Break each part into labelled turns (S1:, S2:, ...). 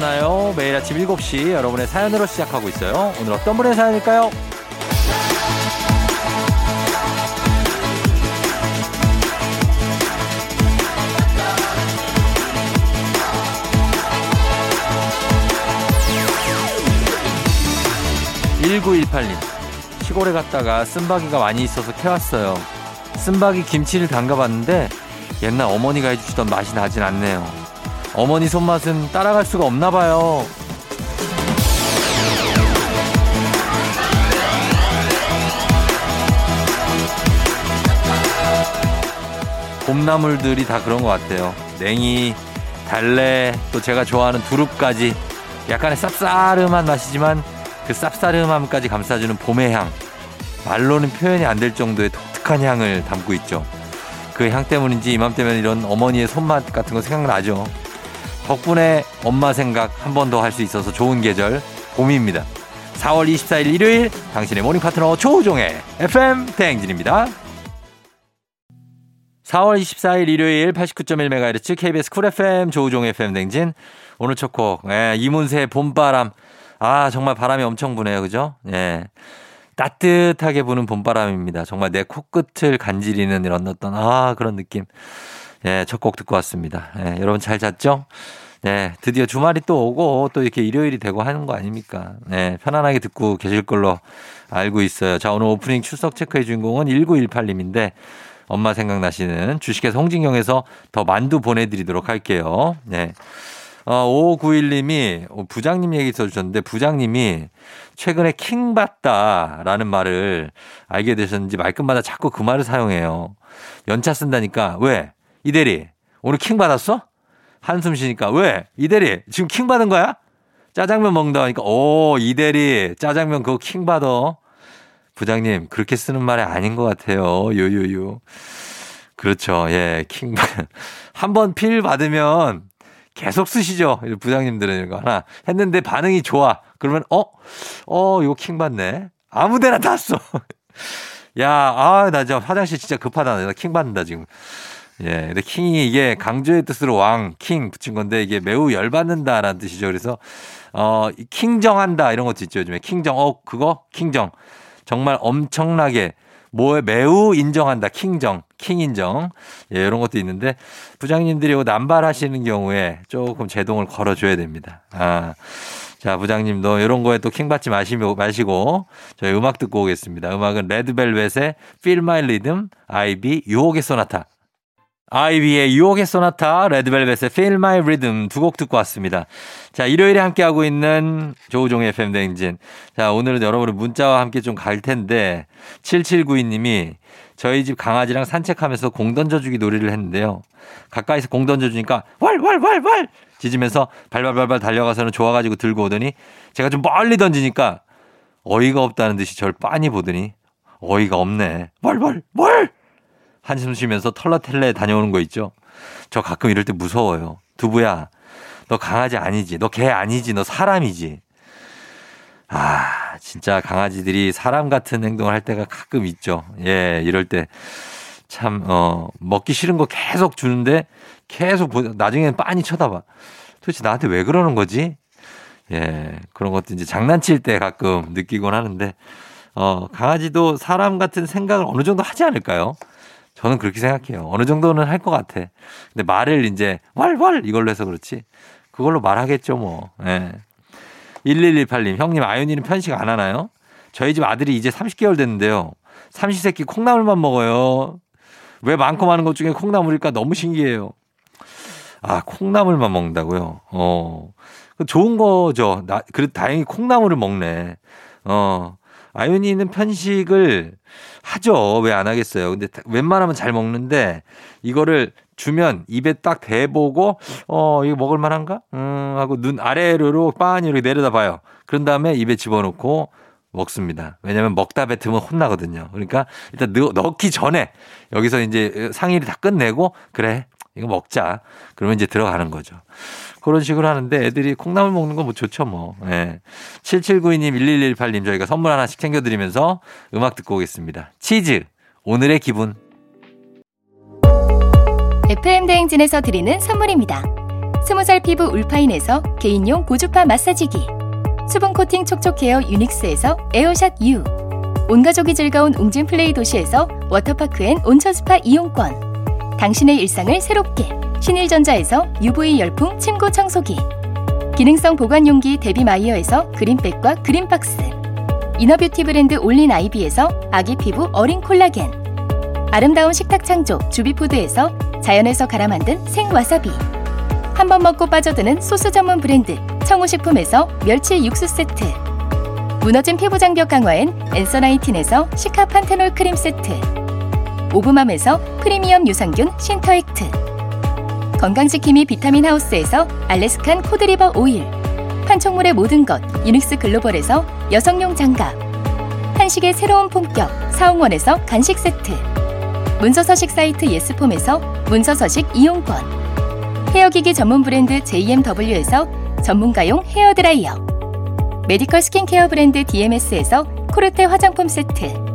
S1: 잤나요? 매일 아침 7시 여러분의 사연으로 시작하고 있어요. 오늘 어떤 분의 사연일까요? 1918님. 시골에 갔다가 쓴바귀가 많이 있어서 캐왔어요. 쓴바귀 김치를 담가봤는데 옛날 어머니가 해주시던 맛이 나진 않네요. 어머니 손맛은 따라갈 수가 없나 봐요. 봄나물들이 다 그런 것 같아요. 냉이, 달래, 또 제가 좋아하는 두릅까지 약간의 쌉싸름한 맛이지만 그 쌉싸름함까지 감싸주는 봄의 향. 말로는 표현이 안 될 정도의 독특한 향을 담고 있죠. 그 향 때문인지 이맘때면 이런 어머니의 손맛 같은 거 생각나죠. 덕분에 엄마 생각 한 번 더 할 수 있어서 좋은 계절 봄입니다. 4월 24일 일요일 당신의 모닝 파트너 조우종의 FM 대행진입니다. 4월 24일 일요일 89.1MHz KBS 쿨 FM 조우종 FM 대행진 오늘 첫 곡, 예, 이문세의 봄바람. 아, 정말 바람이 엄청 부네요. 그죠? 예. 따뜻하게 부는 봄바람입니다. 정말 내 코끝을 간지리는 이런 어떤, 아, 그런 느낌. 예, 첫 곡 듣고 왔습니다. 예, 여러분 잘 잤죠? 네, 드디어 주말이 또 오고 또 이렇게 일요일이 되고 하는 거 아닙니까? 네, 편안하게 듣고 계실 걸로 알고 있어요. 자, 오늘 오프닝 출석 체크의 주인공은 1918님인데 엄마 생각나시는 주식회사 홍진경에서 더 만두 보내드리도록 할게요. 네. 어, 5591님이 부장님 얘기 써주셨는데 부장님이 최근에 킹 받다라는 말을 알게 되셨는지 말끝마다 자꾸 그 말을 사용해요. 연차 쓴다니까 왜? 이대리 오늘 킹 받았어? 한숨 쉬니까 왜? 이대리 지금 킹 받은 거야? 짜장면 먹는다 하니까 오 이대리 짜장면 그거 킹 받어. 부장님 그렇게 쓰는 말이 아닌 것 같아요. 요요요. 그렇죠. 예, 킹 한번 필 받으면 계속 쓰시죠. 부장님들은 이거 하나 했는데 반응이 좋아. 그러면 어, 어 이거 킹 받네. 아무 데나 다 써. 야, 아, 나 진짜 화장실 진짜 급하다. 나 킹 받는다 지금. 예, 근데 킹이 이게 강조의 뜻으로 왕, 킹 붙인 건데 이게 매우 열받는다라는 뜻이죠. 그래서 어, 킹정한다 이런 것도 있죠. 요즘에 킹정, 어, 그거 킹정. 정말 엄청나게 뭐에 매우 인정한다. 킹정, 킹인정. 예, 이런 것도 있는데 부장님들이 남발하시는 경우에 조금 제동을 걸어줘야 됩니다. 아. 자, 부장님도 이런 거에 또 킹받지 마시고, 마시고 저희 음악 듣고 오겠습니다. 음악은 레드벨벳의 Feel My Rhythm, IB, 유혹의 소나타. 아이비의 유혹의 소나타, 레드벨벳의 Feel My Rhythm 두 곡 듣고 왔습니다. 자, 일요일에 함께하고 있는 조우종의 FM 댕진. 자, 오늘은 여러분의 문자와 함께 좀 갈 텐데, 7792님이 저희 집 강아지랑 산책하면서 공 던져주기 놀이를 했는데요. 가까이서 공 던져주니까 왈왈왈왈 짖으면서 발발발발 달려가서는 좋아가지고 들고 오더니 제가 좀 멀리 던지니까 어이가 없다는 듯이 절 빤히 보더니 어이가 없네. 왈왈 왈 한숨 쉬면서 털러텔레 다녀오는 거 있죠. 저 가끔 이럴 때 무서워요. 두부야, 너 강아지 아니지. 너 개 아니지. 너 사람이지. 아, 진짜 강아지들이 사람 같은 행동을 할 때가 가끔 있죠. 예, 이럴 때 참, 어, 먹기 싫은 거 계속 주는데 계속 보, 나중에는 빤히 쳐다봐. 도대체 나한테 왜 그러는 거지? 예, 그런 것도 이제 장난칠 때 가끔 느끼곤 하는데, 어, 강아지도 사람 같은 생각을 어느 정도 하지 않을까요? 저는 그렇게 생각해요. 어느 정도는 할 것 같아. 근데 말을 이제 왈왈 이걸로 해서 그렇지. 그걸로 말하겠죠, 뭐. 예. 1118님, 형님, 아윤이는 편식 안 하나요? 저희 집 아들이 이제 30개월 됐는데요. 삼시세끼 콩나물만 먹어요. 왜 많고 많은 것 중에 콩나물일까 너무 신기해요. 아, 콩나물만 먹는다고요? 어. 좋은 거죠. 나, 그래, 다행히 콩나물을 먹네. 어. 아윤이는 편식을 하죠. 왜 안 하겠어요. 근데 웬만하면 잘 먹는데 이거를 주면 입에 딱 대보고 어 이거 먹을 만한가? 음 하고 눈 아래로 빤히 이렇게 내려다 봐요. 그런 다음에 입에 집어넣고 먹습니다. 왜냐면 먹다 뱉으면 혼나거든요. 그러니까 일단 넣, 넣기 전에 여기서 이제 상의를 다 끝내고 그래 이거 먹자. 그러면 이제 들어가는 거죠. 그런 식으로 하는데 애들이 콩나물 먹는 건 뭐 좋죠 뭐. 예. 7792님 1118님 저희가 선물 하나씩 챙겨드리면서 음악 듣고 오겠습니다. 치즈 오늘의 기분
S2: FM 대행진에서 드리는 선물입니다. 스무살 피부 울파인에서 개인용 고주파 마사지기 수분 코팅 촉촉 헤어 유닉스에서 에어샷 U 온가족이 즐거운 웅진 플레이 도시에서 워터파크 and 온천 스파 이용권 당신의 일상을 새롭게 신일전자에서 UV 열풍 침구 청소기 기능성 보관용기 데비마이어에서 그린백과 그린박스 inner beauty 브랜드 올린 아이비에서 아기 피부 어린 콜라겐 아름다운 식탁 창조 주비푸드에서 자연에서 갈아 만든 생와사비 한 번 먹고 빠져드는 소스 전문 브랜드 청우식품에서 멸치 육수 세트 무너진 피부 장벽 강화엔 엔서나이틴에서 시카 판테놀 크림 세트 오브맘에서 프리미엄 유산균 신터액트. 건강지킴이 비타민 하우스에서 Alaskan cod liver 오일. 판촉물의 모든 것 유닉스 글로벌에서 여성용 장갑. 한식의 새로운 품격 사홍원에서 간식 세트. 문서서식 사이트 예스폼에서 문서서식 이용권. 헤어기기 전문 브랜드 JMW에서 전문가용 헤어드라이어. medical 스킨케어 브랜드 DMS에서 코르테 화장품 세트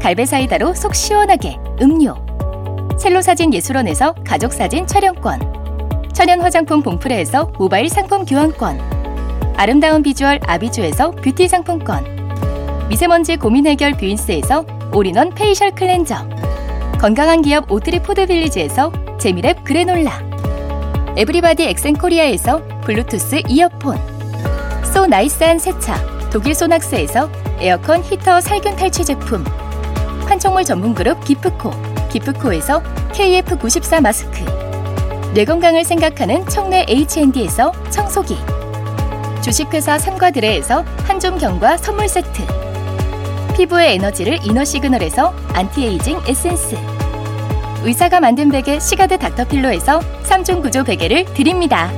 S2: 갈배 사이다로 속 시원하게 음료. 첼로 사진 예술원에서 가족 사진 촬영권. 천연 화장품 봉프레에서 모바일 상품 교환권. 아름다운 비주얼 아비주에서 뷰티 상품권. 미세먼지 고민 해결 뷰인스에서 all-in-one facial 클렌저. 건강한 기업 오트리 포드빌리지에서 재미랩 그래놀라. everybody 엑센코리아에서 블루투스 이어폰. so nice한 세차 독일 소낙스에서 에어컨 히터 살균 탈취 제품 판촉물 전문 그룹 기프코. 기프코에서 KF94 마스크. 뇌 건강을 생각하는 청내 H&D에서 청소기. 주식회사 삼과드레에서 한줌견과 선물 세트. 피부의 에너지를 이너 시그널에서 안티에이징 에센스. 의사가 만든 베개 시가드 닥터필로에서 3중 구조 베개를 드립니다.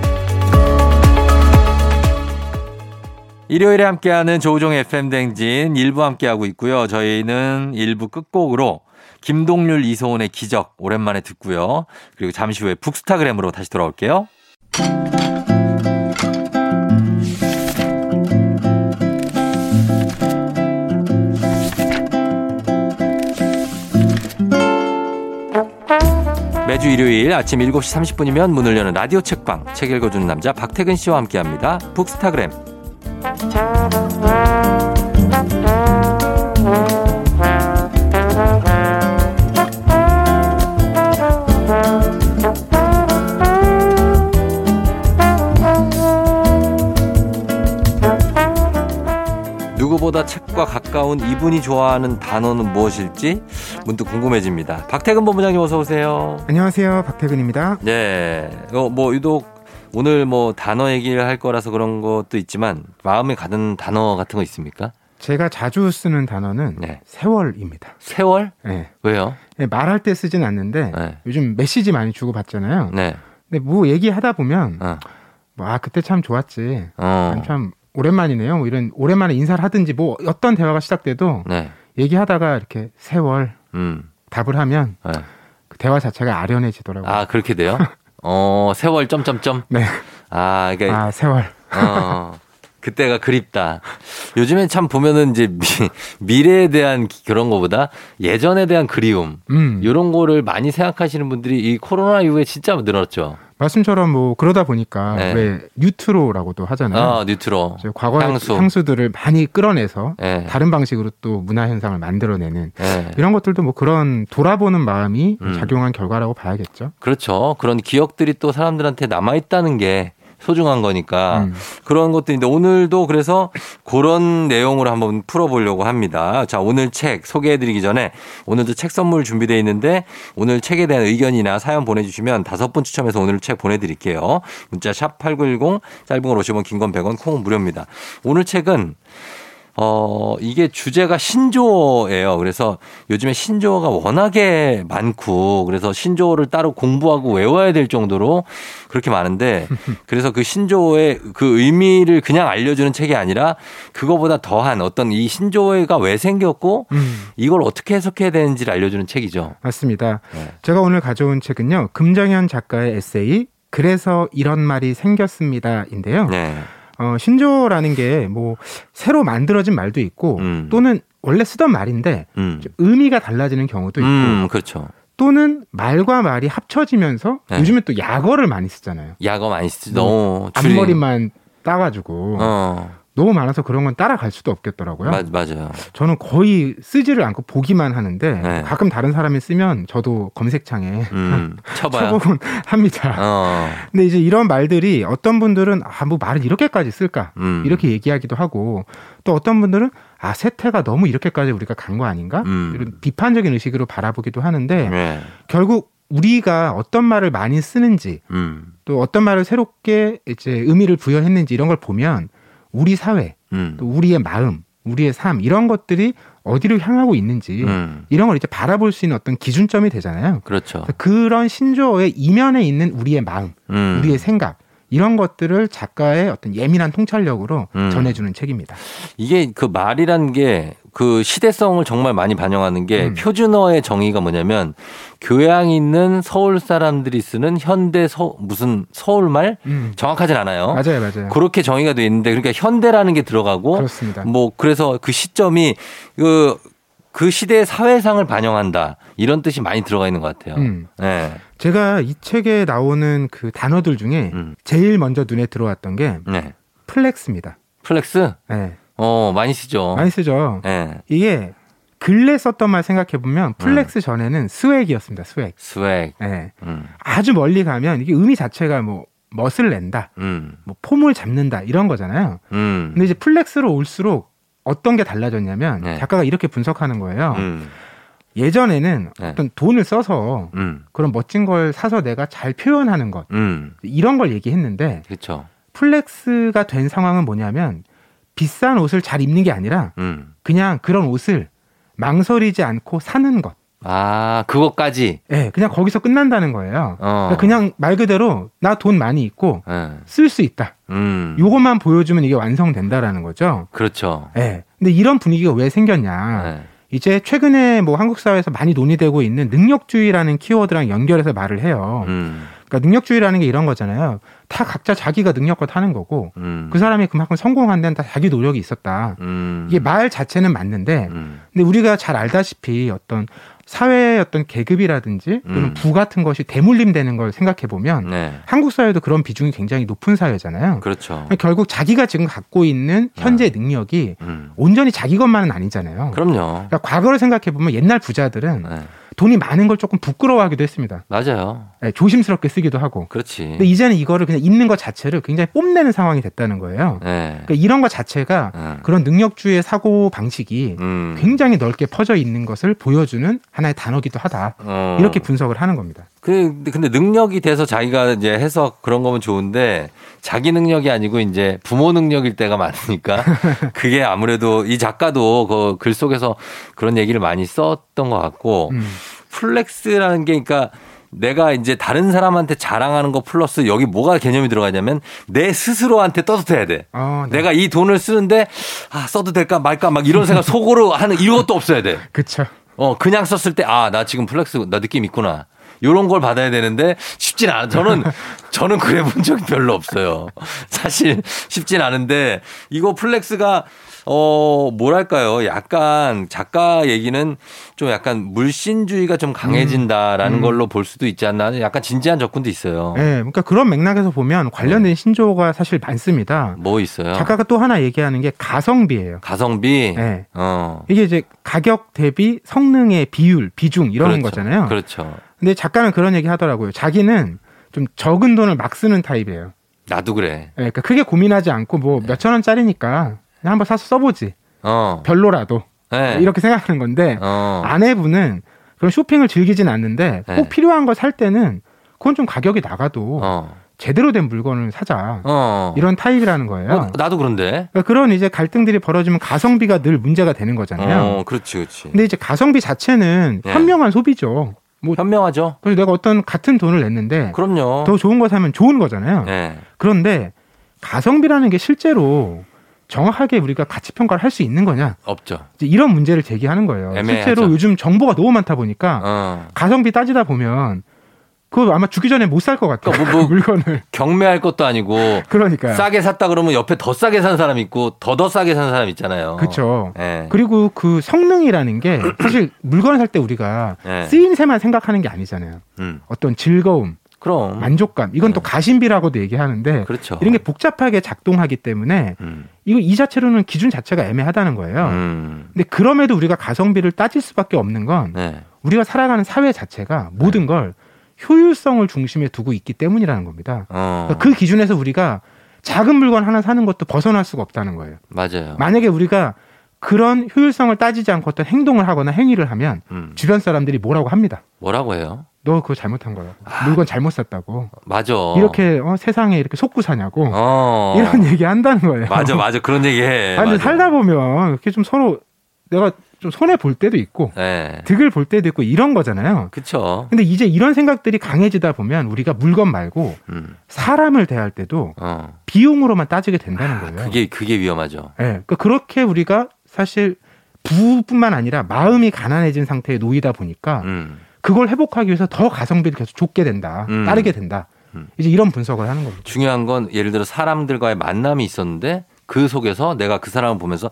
S1: 일요일에 함께하는 조우종 FM 댕진 일부 함께하고 있고요. 저희는 일부 끝곡으로 김동률 이소은의 기적 오랜만에 듣고요. 그리고 잠시 후에 북스타그램으로 다시 돌아올게요. 매주 일요일 아침 7시 30분이면 문을 여는 라디오 책방 책 읽어주는 남자 박태근 씨와 함께합니다. 북스타그램 가까운 이분이 좋아하는 단어는 무엇일지 문득 궁금해집니다. 박태근 본부장님 어서 오세요.
S3: 안녕하세요. 박태근입니다.
S1: 네. 어, 뭐 유독 오늘 뭐 단어 얘기를 할 거라서 그런 것도 있지만 마음에 가는 단어 같은 거 있습니까?
S3: 제가 자주 쓰는 단어는
S1: 네.
S3: 세월입니다.
S1: 세월?
S3: 네.
S1: 왜요?
S3: 네, 말할 때 쓰진 않는데
S1: 네.
S3: 요즘 메시지 많이 주고 받잖아요.
S1: 네.
S3: 근데 뭐 얘기하다 보면
S1: 어.
S3: 뭐, 아 그때 참 좋았지.
S1: 어.
S3: 참 오랜만이네요. 뭐 이런 오랜만에 인사를 하든지 뭐 어떤 대화가 시작돼도
S1: 네.
S3: 얘기하다가 이렇게 세월
S1: 음.
S3: 답을 하면
S1: 네.
S3: 그 대화 자체가 아련해지더라고요.
S1: 아, 그렇게 돼요? 어, 세월 점점점.
S3: 네.
S1: 아, 이게
S3: 아 세월.
S1: 어. 그때가 그립다. 요즘엔 참 보면은 이제 미, 미래에 대한 기- 그런 거보다 예전에 대한 그리움
S3: 음.
S1: 이런 거를 많이 생각하시는 분들이 이 코로나 이후에 진짜 늘었죠.
S3: 말씀처럼 뭐 그러다 보니까
S1: 네.
S3: 왜 뉴트로라고도 하잖아요.
S1: 아, 뉴트로.
S3: 과거의
S1: 향수.
S3: 향수. 들을 많이 끌어내서
S1: 예.
S3: 다른 방식으로 또 문화 현상을 만들어내는
S1: 예.
S3: 이런 것들도 뭐 그런 돌아보는 마음이
S1: 음.
S3: 작용한 결과라고 봐야겠죠.
S1: 그렇죠. 그런 기억들이 또 사람들한테 남아 있다는 게 소중한 거니까
S3: 음.
S1: 그런 것들인데 오늘도 그래서 그런 내용으로 한번 풀어보려고 합니다. 자, 오늘 책 소개해드리기 전에 오늘도 책 선물 준비되어 있는데 오늘 책에 대한 의견이나 사연 보내주시면 다섯 분 추첨해서 오늘 책 보내드릴게요. 문자 샵 8910 짧은 걸 50원 긴 건 100원 콩은 무료입니다. 오늘 책은 어, 이게 주제가 신조어예요. 그래서 요즘에 신조어가 워낙에 많고 그래서 신조어를 따로 공부하고 외워야 될 정도로 그렇게 많은데 그래서 그 신조어의 그 의미를 그냥 알려주는 책이 아니라 그거보다 더한 어떤 이 신조어가 왜 생겼고
S3: 음,
S1: 이걸 어떻게 해석해야 되는지를 알려주는 책이죠.
S3: 맞습니다.
S1: 네.
S3: 제가 오늘 가져온 책은요. 금정현 작가의 에세이 그래서 이런 말이 생겼습니다인데요.
S1: 네.
S3: 어, 신조어라는 게 뭐 새로 만들어진 말도 있고
S1: 음.
S3: 또는 원래 쓰던 말인데
S1: 음.
S3: 좀 의미가 달라지는 경우도 있고
S1: 음, 그렇죠.
S3: 또는 말과 말이 합쳐지면서
S1: 네.
S3: 요즘에 또 약어를 많이 쓰잖아요.
S1: 약어 많이 줄이-
S3: 뭐 앞머리만 따가지고
S1: 어.
S3: 너무 많아서 그런 건 따라갈 수도 없겠더라고요.
S1: 맞, 맞아요.
S3: 저는 거의 쓰지를 않고 보기만 하는데
S1: 네.
S3: 가끔 다른 사람이 쓰면 저도 검색창에
S1: 음.
S3: 쳐보곤 합니다.
S1: 어.
S3: 근데 이제 이런 말들이 어떤 분들은 아 뭐 말을 이렇게까지 쓸까
S1: 음.
S3: 이렇게 얘기하기도 하고 또 어떤 분들은 아 세태가 너무 이렇게까지 우리가 간 거 아닌가
S1: 음.
S3: 이런 비판적인 의식으로 바라보기도 하는데
S1: 네.
S3: 결국 우리가 어떤 말을 많이 쓰는지
S1: 음.
S3: 또 어떤 말을 새롭게 이제 의미를 부여했는지 이런 걸 보면 우리 사회
S1: 음.
S3: 또 우리의 마음 우리의 삶 이런 것들이 어디로 향하고 있는지
S1: 음.
S3: 이런 걸 이제 바라볼 수 있는 어떤 기준점이 되잖아요.
S1: 그렇죠.
S3: 그런 신조어의 이면에 있는 우리의 마음,
S1: 음.
S3: 우리의 생각 이런 것들을 작가의 어떤 예민한 통찰력으로
S1: 음.
S3: 전해주는 책입니다.
S1: 이게 그 말이란 게 그 시대성을 정말 많이 반영하는 게
S3: 음.
S1: 표준어의 정의가 뭐냐면 교양 있는 서울 사람들이 쓰는 현대 서, 무슨 서울말
S3: 음.
S1: 정확하진 않아요.
S3: 맞아요, 맞아요.
S1: 그렇게 정의가 돼 있는데 그러니까 현대라는 게 들어가고
S3: 그렇습니다.
S1: 뭐 그래서 그 시점이 그, 그 시대의 사회상을 반영한다 이런 뜻이 많이 들어가 있는 것 같아요.
S3: 음.
S1: 네.
S3: 제가 이 책에 나오는 그 단어들 중에
S1: 음.
S3: 제일 먼저 눈에 들어왔던 게
S1: 네.
S3: flex입니다.
S1: flex?
S3: 네,
S1: 어, 많이 쓰죠.
S3: 많이 쓰죠.
S1: 네.
S3: 이게 근래 썼던 말 생각해 보면 flex 전에는 swag이었습니다.
S1: swag. swag.
S3: 네.
S1: 음.
S3: 아주 멋을 가면 이게 의미 자체가 뭐 멋을 낸다,
S1: 음.
S3: 뭐 폼을 잡는다 이런 거잖아요.
S1: 음.
S3: 근데 이제 flex로 올수록 어떤 게 달라졌냐면
S1: 네.
S3: 작가가 이렇게 분석하는 거예요.
S1: 음.
S3: 예전에는
S1: 네.
S3: 어떤 돈을 써서
S1: 음.
S3: 그런 멋진 걸 사서 내가 잘 표현하는 것
S1: 음.
S3: 이런 걸 얘기했는데
S1: 그렇죠.
S3: flex가 된 상황은 뭐냐면 비싼 옷을 잘 입는 게 아니라
S1: 음.
S3: 그냥 그런 옷을 망설이지 않고 사는 것.
S1: 아, 그것까지.
S3: 예, 그냥 거기서 끝난다는 거예요.
S1: 어.
S3: 그러니까 그냥 말 그대로 나 돈 많이 있고
S1: 예.
S3: 쓸수 있다.
S1: 음.
S3: 요것만 보여주면 이게 완성된다라는 거죠.
S1: 그렇죠.
S3: 예. 근데 이런 분위기가 왜 생겼냐?
S1: 예.
S3: 이제 최근에 뭐 한국 사회에서 많이 논의되고 있는 능력주의라는 키워드랑 연결해서 말을 해요.
S1: 음.
S3: 그러니까 능력주의라는 게 이런 거잖아요. 다 각자 자기가 능력껏 하는 거고
S1: 음.
S3: 그 사람이 그만큼 성공한 데는 다 자기 노력이 있었다.
S1: 음.
S3: 이게 말 자체는 맞는데
S1: 음.
S3: 근데 우리가 잘 알다시피 어떤 사회의 어떤 계급이라든지 또는
S1: 음.
S3: 부 같은 것이 대물림되는 걸 생각해 보면
S1: 네.
S3: 한국 사회도 그런 비중이 굉장히 높은 사회잖아요.
S1: 그렇죠.
S3: 결국 자기가 지금 갖고 있는 현재 능력이
S1: 음.
S3: 온전히 자기 것만은 아니잖아요.
S1: 그럼요.
S3: 그러니까 과거를 생각해 보면 옛날 부자들은
S1: 네.
S3: 돈이 많은 걸 조금 부끄러워하기도 했습니다.
S1: 맞아요.
S3: 네, 조심스럽게 쓰기도 하고.
S1: 그렇지.
S3: 근데 이제는 이거를 그냥 있는 것 자체를 굉장히 뽐내는 상황이 됐다는 거예요.
S1: 네.
S3: 그러니까 이런 것 자체가
S1: 음.
S3: 그런 능력주의 사고 방식이
S1: 음.
S3: 굉장히 넓게 퍼져 있는 것을 보여주는 하나의 단어기도 하다.
S1: 어.
S3: 이렇게 분석을 하는 겁니다.
S1: 그, 근데 능력이 돼서 자기가 이제 해서 그런 거면 좋은데 자기 능력이 아니고 이제 부모 능력일 때가 많으니까 그게 아무래도 이 작가도 그 글 속에서 그런 얘기를 많이 썼던 것 같고
S3: 음.
S1: flex라는 게 그러니까 내가 이제 다른 사람한테 자랑하는 거 플러스 여기 뭐가 개념이 들어가냐면 내 스스로한테 돼야 돼.
S3: 어, 네.
S1: 내가 이 돈을 쓰는데 아 써도 될까 말까 막 이런 생각 속으로 하는 이것도 없어야 돼.
S3: 그쵸.
S1: 어, 그냥 썼을 때, 아, 나 지금 flex, 나 느낌 있구나. 요런 걸 받아야 되는데 쉽진 않아. 저는, 저는 그래 본 적이 별로 없어요. 사실 쉽진 않은데 이거 flex가 어, 뭐랄까요. 약간 작가 얘기는 좀 약간 물신주의가 좀 강해진다라는
S3: 음.
S1: 걸로 볼 수도 있지 않나. 약간 진지한 접근도 있어요.
S3: 네, 그러니까 그런 맥락에서 보면 관련된 신조어가 사실 많습니다.
S1: 뭐 있어요?
S3: 작가가 또 하나 얘기하는 게 가성비예요.
S1: 가성비.
S3: 네.
S1: 어.
S3: 이게 이제 가격 대비 성능의 비율, 비중 이런
S1: 그렇죠.
S3: 거잖아요.
S1: 그렇죠.
S3: 근데 작가는 그런 얘기 하더라고요. 자기는 좀 적은 돈을 막 쓰는 타입이에요.
S1: 나도 그래.
S3: 예, 그러니까 크게 고민하지 않고 뭐 몇천 원짜리니까 한번 사서 써보지.
S1: 어.
S3: 별로라도
S1: 네.
S3: 이렇게 생각하는 건데
S1: 어.
S3: 아내분은 그런 쇼핑을 즐기진 않는데 꼭
S1: 네.
S3: 필요한 거살 때는 그건 좀 가격이 나가도
S1: 어.
S3: 제대로 된 물건을 사자.
S1: 어.
S3: 이런 타입이라는 거예요.
S1: 어, 나도 그런데.
S3: 그러니까 그런 이제 갈등들이 벌어지면 가성비가 늘 문제가 되는 거잖아요.
S1: 어, 그렇지, 그렇지.
S3: 근데 이제 가성비 자체는
S1: 네.
S3: 현명한 소비죠. 뭐
S1: 현명하죠.
S3: 그래서 내가 어떤 같은 돈을 냈는데
S1: 그럼요.
S3: 더 좋은 거 사면 좋은 거잖아요.
S1: 네.
S3: 그런데 가성비라는 게 실제로 정확하게 우리가 가치 평가를 할 수 있는 거냐?
S1: 없죠.
S3: 이런 문제를 제기하는 거예요.
S1: 애매하죠.
S3: 실제로 요즘 정보가 너무 많다 보니까
S1: 어.
S3: 가성비 따지다 보면 그거 아마 죽기 전에 못 살 것 같아요.
S1: 그러니까 뭐- 뭐-
S3: 물건을.
S1: 경매할 것도 아니고
S3: 그러니까요.
S1: 싸게 샀다 그러면 옆에 더 싸게 산 사람 있고 더 더 싸게 산 사람 있잖아요.
S3: 그렇죠.
S1: 예.
S3: 그리고 그 성능이라는 게 사실 물건을 살 때 우리가
S1: 예.
S3: 쓰임새만 생각하는 게 아니잖아요.
S1: 음.
S3: 어떤 즐거움,
S1: 그럼
S3: 만족감, 이건 또
S1: 네.
S3: 가심비라고도 얘기하는데
S1: 그렇죠.
S3: 이런 게 복잡하게 작동하기 때문에
S1: 음.
S3: 이거 이 자체로는 기준 자체가 애매하다는 거예요.
S1: 음.
S3: 근데 그럼에도 우리가 가성비를 따질 수밖에 없는 건
S1: 네.
S3: 우리가 살아가는 사회 자체가 모든 걸 효율성을 중심에 두고 있기 때문이라는 겁니다.
S1: 어.
S3: 그러니까 그 기준에서 우리가 작은 물건 하나 사는 것도 벗어날 수가 없다는 거예요.
S1: 맞아요.
S3: 만약에 우리가 그런 효율성을 따지지 않고 어떤 행동을 하거나 행위를 하면
S1: 음.
S3: 주변 사람들이 뭐라고 합니다.
S1: 뭐라고 해요?
S3: 너 그거 잘못한 거야. 물건 잘못 샀다고.
S1: 맞아.
S3: 이렇게 어, 세상에 이렇게 속구 사냐고.
S1: 어.
S3: 이런 얘기 한다는 거예요.
S1: 맞아, 맞아. 그런 얘기 해.
S3: 아니. 살다 보면 이렇게 좀 서로 내가 좀 손해 볼 때도 있고
S1: 네.
S3: 득을 볼 때도 있고 이런 거잖아요.
S1: 그쵸.
S3: 근데 이제 이런 생각들이 강해지다 보면 우리가 물건 말고
S1: 음.
S3: 사람을 대할 때도
S1: 어.
S3: 비용으로만 따지게 된다는 거예요.
S1: 아, 그게, 그게 위험하죠.
S3: 예, 그러니까 그렇게 우리가 사실 부뿐만 아니라 마음이 가난해진 상태에 놓이다 보니까
S1: 음.
S3: 그걸 회복하기 위해서 더 가성비를 계속 줬게 된다,
S1: 음.
S3: 따르게 된다.
S1: 음.
S3: 이제 이런 분석을 하는 겁니다.
S1: 중요한 건 예를 들어 사람들과의 만남이 있었는데 그 속에서 내가 그 사람을 보면서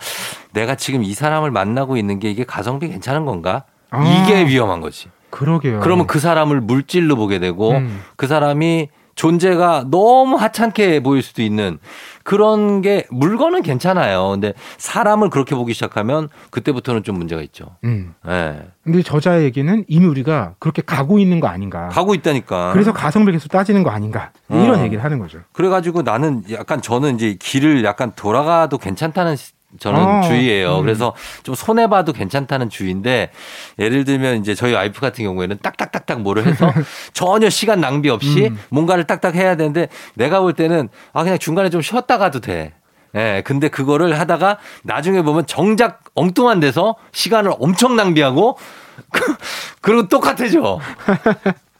S1: 내가 지금 이 사람을 만나고 있는 게 이게 가성비 괜찮은 건가?
S3: 아.
S1: 이게 위험한 거지.
S3: 그러게요.
S1: 그러면 그 사람을 물질로 보게 되고
S3: 음.
S1: 그 사람이 존재가 너무 하찮게 보일 수도 있는 그런 게 물건은 괜찮아요. 근데 사람을 그렇게 보기 시작하면 그때부터는 좀 문제가 있죠.
S3: 음.
S1: 예.
S3: 근데 저자의 얘기는 이미 우리가 그렇게 가고 있는 거 아닌가.
S1: 가고 있다니까.
S3: 그래서 가성비를 계속 따지는 거 아닌가. 이런
S1: 어.
S3: 얘기를 하는 거죠.
S1: 그래가지고 나는 약간 저는 이제 길을 약간 돌아가도 괜찮다는 시- 저는
S3: 어,
S1: 주의예요.
S3: 음.
S1: 그래서 좀 손해 봐도 괜찮다는 주의인데 예를 들면 이제 저희 와이프 같은 경우에는 딱딱딱딱 뭐를 해서 전혀 시간 낭비 없이
S3: 음.
S1: 뭔가를 딱딱 해야 되는데 내가 볼 때는 아 그냥 중간에 좀 쉬었다 가도 돼. 예, 근데 그거를 하다가 나중에 보면 정작 엉뚱한 데서 시간을 엄청 낭비하고 그리고 똑같아져.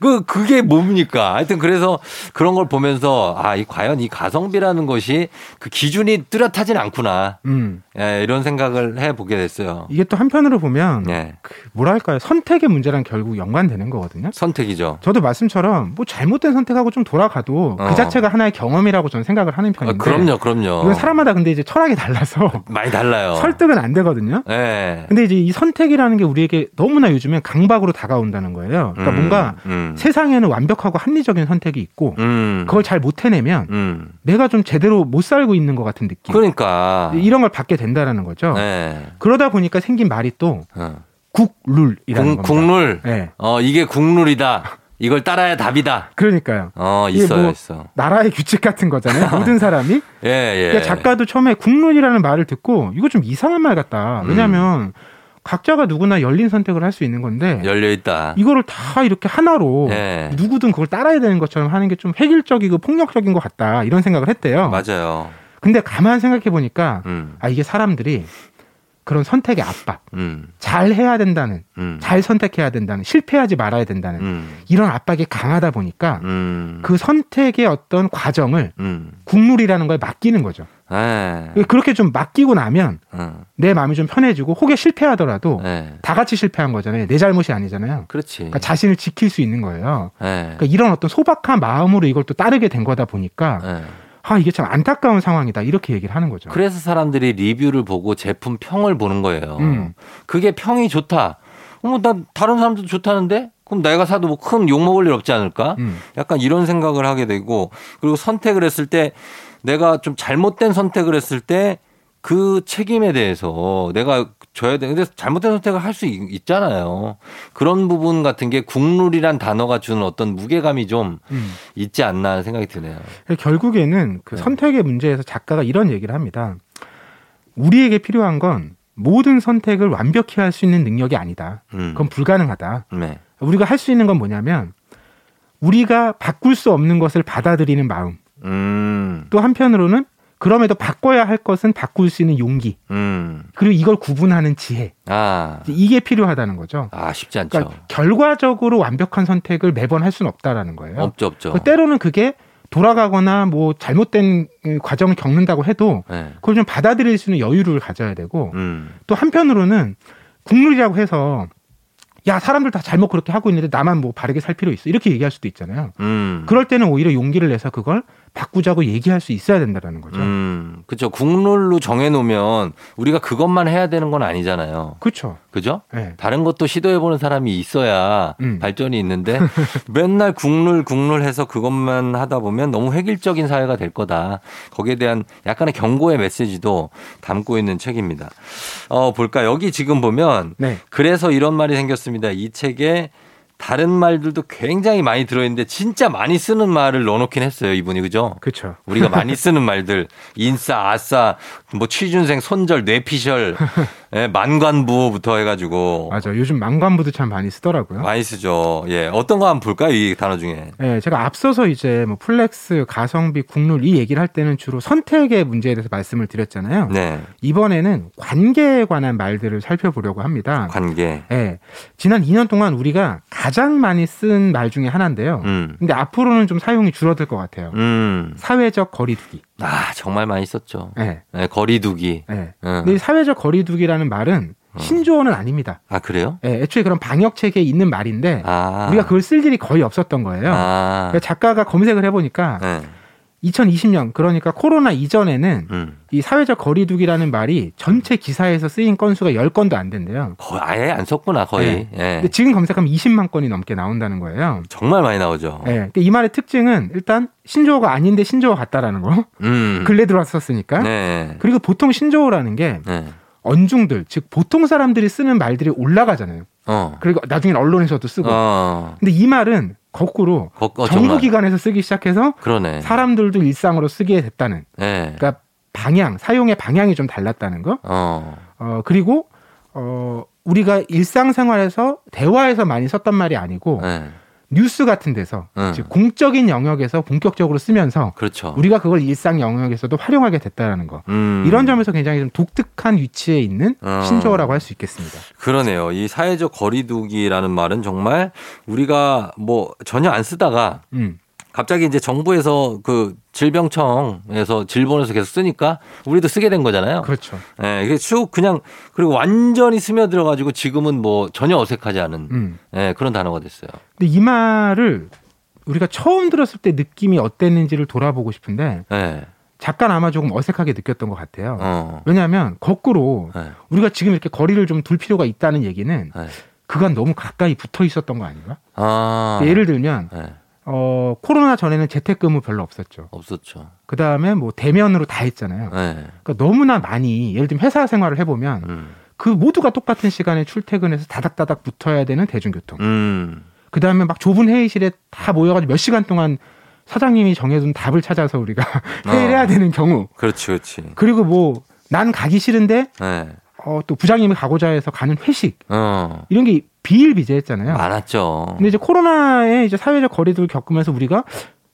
S1: 그, 그게 뭡니까? 하여튼 그래서 그런 걸 보면서 아, 이 과연 이 가성비라는 것이 그 기준이 뚜렷하진 않구나.
S3: 음.
S1: 예, 이런 생각을 해 보게 됐어요.
S3: 이게 또 한편으로 보면
S1: 예.
S3: 그 뭐랄까요 선택의 문제랑 결국 연관되는 거거든요.
S1: 선택이죠.
S3: 저도 말씀처럼 뭐 잘못된 선택하고 좀 돌아가도
S1: 어.
S3: 그 자체가 하나의 경험이라고 저는 생각을 하는
S1: 아,
S3: 편인데
S1: 그럼요, 그럼요.
S3: 이건 사람마다 근데 이제 철학이 달라서
S1: 많이 달라요.
S3: 설득은 안 되거든요.
S1: 예.
S3: 근데 이제 이 선택이라는 게 우리에게 너무나 요즘엔 강박으로 다가온다는 거예요. 그러니까
S1: 음,
S3: 뭔가
S1: 음,
S3: 세상에는 완벽하고 합리적인 선택이 있고
S1: 음,
S3: 그걸 잘 못 해내면
S1: 음.
S3: 내가 좀 제대로 못 살고 있는 것 같은 느낌.
S1: 그러니까.
S3: 이런 걸 받게 된다라는 거죠.
S1: 예.
S3: 그러다 보니까 생긴 말이 또
S1: 어.
S3: 국룰이라는
S1: 국,
S3: 겁니다.
S1: 국룰.
S3: 네.
S1: 어, 이게 국룰이다. 이걸 따라야 답이다.
S3: 그러니까요.
S1: 어, 있어요,
S3: 뭐
S1: 있어.
S3: 나라의 규칙 같은 거잖아요. 모든 사람이.
S1: 예, 예.
S3: 그러니까 작가도 처음에 국룰이라는 말을 듣고 이거 좀 이상한 말 같다. 왜냐하면 각자가 누구나 열린 선택을 할 수 있는 건데
S1: 열려 있다.
S3: 이거를 다 이렇게 하나로
S1: 예.
S3: 누구든 그걸 따라야 되는 것처럼 하는 게 좀 획일적이고 폭력적인 것 같다. 이런 생각을 했대요.
S1: 맞아요.
S3: 근데 가만 생각해 보니까
S1: 음,
S3: 아 이게 사람들이 그런 선택의 압박,
S1: 음,
S3: 잘 해야 된다는,
S1: 음.
S3: 잘 선택해야 된다는, 실패하지 말아야 된다는
S1: 음,
S3: 이런 압박이 강하다 보니까
S1: 음,
S3: 그 선택의 어떤 과정을
S1: 음.
S3: 국룰이라는 거에 맡기는 거죠.
S1: 예.
S3: 그렇게 좀 맡기고 나면
S1: 어,
S3: 내 마음이 좀 편해지고 혹에 실패하더라도
S1: 예.
S3: 다 같이 실패한 거잖아요. 내 잘못이 아니잖아요.
S1: 그렇지.
S3: 그러니까 자신을 지킬 수 있는 거예요.
S1: 예.
S3: 그러니까 이런 어떤 소박한 마음으로 이걸 또 따르게 된 거다 보니까
S1: 예.
S3: 아 이게 참 안타까운 상황이다 이렇게 얘기를 하는 거죠.
S1: 그래서 사람들이 리뷰를 보고 제품 평을 보는 거예요.
S3: 음.
S1: 그게 평이 좋다. 어머, 나 다른 사람들도 좋다는데? 그럼 내가 사도 뭐 큰 욕 먹을 일 없지 않을까?
S3: 음.
S1: 약간 이런 생각을 하게 되고, 그리고 선택을 했을 때 내가 좀 잘못된 선택을 했을 때 그 책임에 대해서 내가 줘야 돼. 근데 잘못된 선택을 할 수 있잖아요. 그런 부분 같은 게 국룰이란 단어가 주는 어떤 무게감이 좀
S3: 음.
S1: 있지 않나 하는 생각이 드네요.
S3: 결국에는 그
S1: 네.
S3: 선택의 문제에서 작가가 이런 얘기를 합니다. 우리에게 필요한 건 모든 선택을 완벽히 할 수 있는 능력이 아니다.
S1: 음.
S3: 그건 불가능하다.
S1: 네.
S3: 우리가 할 수 있는 건 뭐냐면 우리가 바꿀 수 없는 것을 받아들이는 마음.
S1: 음.
S3: 또 한편으로는 그럼에도 바꿔야 할 것은 바꿀 수 있는 용기.
S1: 음.
S3: 그리고 이걸 구분하는 지혜.
S1: 아.
S3: 이게 필요하다는 거죠.
S1: 아, 쉽지 않죠.
S3: 그러니까 결과적으로 완벽한 선택을 매번 할 수는 없다라는 거예요.
S1: 없죠, 없죠.
S3: 그 때로는 그게 돌아가거나 뭐 잘못된 음, 과정을 겪는다고 해도
S1: 네.
S3: 그걸 좀 받아들일 수 있는 여유를 가져야 되고
S1: 음.
S3: 또 한편으로는 국룰이라고 해서 야 사람들 다 잘못 그렇게 하고 있는데 나만 뭐 바르게 살 필요 있어 이렇게 얘기할 수도 있잖아요.
S1: 음.
S3: 그럴 때는 오히려 용기를 내서 그걸 바꾸자고 얘기할 수 있어야 된다라는 거죠.
S1: 음, 그렇죠. 국룰로 정해놓으면 우리가 그것만 해야 되는 건 아니잖아요.
S3: 그렇죠.
S1: 그죠?
S3: 네.
S1: 다른 것도 시도해보는 사람이 있어야
S3: 음.
S1: 발전이 있는데 맨날 국룰 국룰 해서 그것만 하다 보면 너무 획일적인 사회가 될 거다. 거기에 대한 약간의 경고의 메시지도 담고 있는 책입니다. 어, 볼까? 여기 지금 보면
S3: 네.
S1: 그래서 이런 말이 생겼습니다. 이 책에 다른 말들도 굉장히 많이 들어있는데 진짜 많이 쓰는 말을 넣어놓긴 했어요. 이분이 그죠?
S3: 그렇죠.
S1: 우리가 많이 쓰는 말들 인싸, 아싸, 뭐 취준생, 손절, 뇌피셜, 예, 만관부부터 해가지고
S3: 맞아. 요즘 만관부도 참 많이 쓰더라고요.
S1: 많이 쓰죠. 예, 어떤 거 한번 볼까요? 이 단어 중에.
S3: 네, 제가 앞서서 이제 뭐 flex, 가성비, 국룰 이 얘기를 할 때는 주로 선택의 문제에 대해서 말씀을 드렸잖아요.
S1: 네,
S3: 이번에는 관계에 관한 말들을 살펴보려고 합니다.
S1: 관계.
S3: 네, 지난 2년 동안 우리가 가장 많이 쓴 말 중에 하나인데요.
S1: 음,
S3: 근데 앞으로는 좀 사용이 줄어들 것 같아요.
S1: 음,
S3: 사회적 거리두기.
S1: 아 정말 많이 썼죠.
S3: 네,
S1: 네, 거리두기.
S3: 네.
S1: 음.
S3: 근데 이 사회적 거리두기라는 말은 신조어는 아닙니다.
S1: 아 그래요?
S3: 네, 애초에 그런 방역 체계에 있는 말인데
S1: 아,
S3: 우리가 그걸 쓸 일이 거의 없었던 거예요.
S1: 아,
S3: 작가가 검색을 해보니까
S1: 네,
S3: 2020년 그러니까 코로나 이전에는
S1: 음,
S3: 이 사회적 거리두기라는 말이 전체 기사에서 쓰인 건수가 10건도 안 된대요.
S1: 거의 아예 안 썼구나 거의. 예.
S3: 근데 지금 검색하면 20만 건이 넘게 나온다는 거예요.
S1: 정말 많이 나오죠.
S3: 예. 근데 이 말의 특징은 일단 신조어가 아닌데 신조어 같다라는 거.
S1: 음,
S3: 근래 들어왔었으니까.
S1: 네,
S3: 그리고 보통 신조어라는 게
S1: 네,
S3: 언중들, 즉 보통 사람들이 쓰는 말들이 올라가잖아요.
S1: 어,
S3: 그리고 나중엔 언론에서도 쓰고.
S1: 어,
S3: 근데 이 말은 거꾸로
S1: 거, 어,
S3: 정부. 기관에서 쓰기 시작해서
S1: 그러네.
S3: 사람들도 일상으로 쓰게 됐다는.
S1: 네,
S3: 그러니까 방향, 사용의 방향이 좀 달랐다는 거.
S1: 어,
S3: 어, 그리고, 어, 우리가 일상생활에서 대화에서 많이 썼던 말이 아니고
S1: 네,
S3: 뉴스 같은 데서
S1: 음.
S3: 즉 공적인 영역에서 본격적으로 쓰면서
S1: 그렇죠.
S3: 우리가 그걸 일상 영역에서도 활용하게 됐다라는 거.
S1: 음.
S3: 이런 점에서 굉장히 좀 독특한 위치에 있는
S1: 어.
S3: 신조어라고 할 수 있겠습니다.
S1: 그러네요. 이 사회적 거리두기라는 말은 정말 우리가 뭐 전혀 안 쓰다가
S3: 음.
S1: 갑자기 이제 정부에서 그 질병청에서 질본에서 계속 쓰니까 우리도 쓰게 된 거잖아요.
S3: 그렇죠.
S1: 예, 이게 쭉 그냥 그리고 완전히 스며들어 가지고 지금은 뭐 전혀 어색하지 않은
S3: 음.
S1: 예, 그런 단어가 됐어요.
S3: 근데 이 말을 우리가 처음 들었을 때 느낌이 어땠는지를 돌아보고 싶은데
S1: 예.
S3: 잠깐 아마 조금 어색하게 느꼈던 것 같아요.
S1: 어.
S3: 왜냐하면 거꾸로
S1: 예.
S3: 우리가 지금 이렇게 거리를 좀 둘 필요가 있다는 얘기는
S1: 예.
S3: 그간 너무 가까이 붙어 있었던 거 아닌가?
S1: 아.
S3: 예를 들면
S1: 예.
S3: 어, 코로나 전에는 재택근무 별로 없었죠.
S1: 없었죠.
S3: 그 다음에 뭐 대면으로 다 했잖아요.
S1: 예.
S3: 그러니까 너무나 많이 예를 들면 회사 생활을 해보면
S1: 음.
S3: 그 모두가 똑같은 시간에 출퇴근해서 다닥다닥 붙어야 되는 대중교통.
S1: 음.
S3: 그 다음에 막 좁은 회의실에 다 모여가지고 몇 시간 동안 사장님이 정해둔 답을 찾아서 우리가 회의를
S1: 어.
S3: 해야 되는 경우.
S1: 그렇지, 그렇지.
S3: 그리고 뭐 난 가기 싫은데
S1: 예.
S3: 어, 또 부장님이 가고자 해서 가는 회식
S1: 어.
S3: 이런 게 비일비재했잖아요.
S1: 많았죠.
S3: 근데 이제 코로나에 이제 사회적 거리두기를 겪으면서 우리가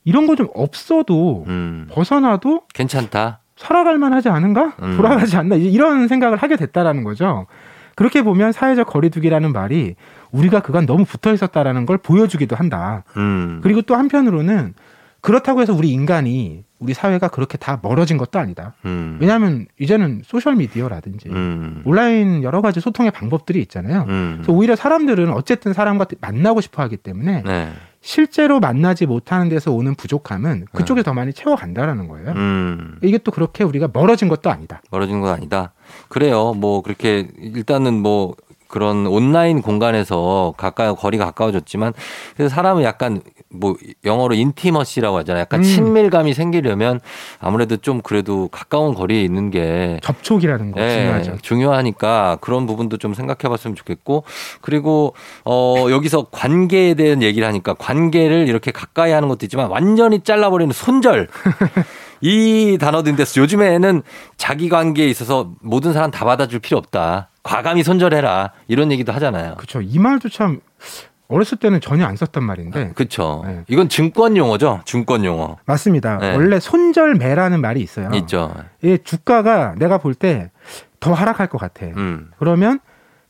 S3: 이런 거 좀 없어도
S1: 음.
S3: 벗어나도
S1: 괜찮다.
S3: 살아갈 만하지 않은가?
S1: 음.
S3: 돌아가지 않나? 이제 이런 생각을 하게 됐다라는 거죠. 그렇게 보면 사회적 거리두기라는 말이 우리가 그간 너무 붙어 있었다라는 걸 보여주기도 한다.
S1: 음.
S3: 그리고 또 한편으로는 그렇다고 해서 우리 인간이 우리 사회가 그렇게 다 멀어진 것도 아니다.
S1: 음.
S3: 왜냐하면 이제는 소셜 미디어라든지
S1: 음.
S3: 온라인 여러 가지 소통의 방법들이 있잖아요.
S1: 음.
S3: 그래서 오히려 사람들은 어쨌든 사람과 만나고 싶어 하기 때문에
S1: 네.
S3: 실제로 만나지 못하는 데서 오는 부족함은 그쪽에 더 많이 채워간다라는 거예요.
S1: 음.
S3: 이게 또 그렇게 우리가 멀어진 것도 아니다.
S1: 멀어진 건 아니다. 그래요. 뭐 그렇게 일단은 뭐 그런 온라인 공간에서 가까이 거리가 가까워졌지만 그래서 사람은 약간 뭐 영어로 인티머시라고 하잖아요. 약간
S3: 음.
S1: 친밀감이 생기려면 아무래도 좀 그래도 가까운 거리에 있는 게
S3: 접촉이라는 거
S1: 예,
S3: 중요하죠.
S1: 중요하니까 그런 부분도 좀 생각해 봤으면 좋겠고 그리고 어 여기서 관계에 대한 얘기를 하니까 관계를 이렇게 가까이 하는 것도 있지만 완전히 잘라 버리는 손절 이 단어도 있는데 요즘에는 자기 관계에 있어서 모든 사람 다 받아줄 필요 없다. 과감히 손절해라. 이런 얘기도 하잖아요.
S3: 그렇죠. 이 말도 참 어렸을 때는 전혀 안 썼던 말인데
S1: 그렇죠.
S3: 네.
S1: 이건 증권 용어죠. 증권 용어.
S3: 맞습니다.
S1: 네.
S3: 원래 손절매라는 말이 있어요.
S1: 있죠.
S3: 이 주가가 내가 볼 때 더 하락할 것 같아.
S1: 음.
S3: 그러면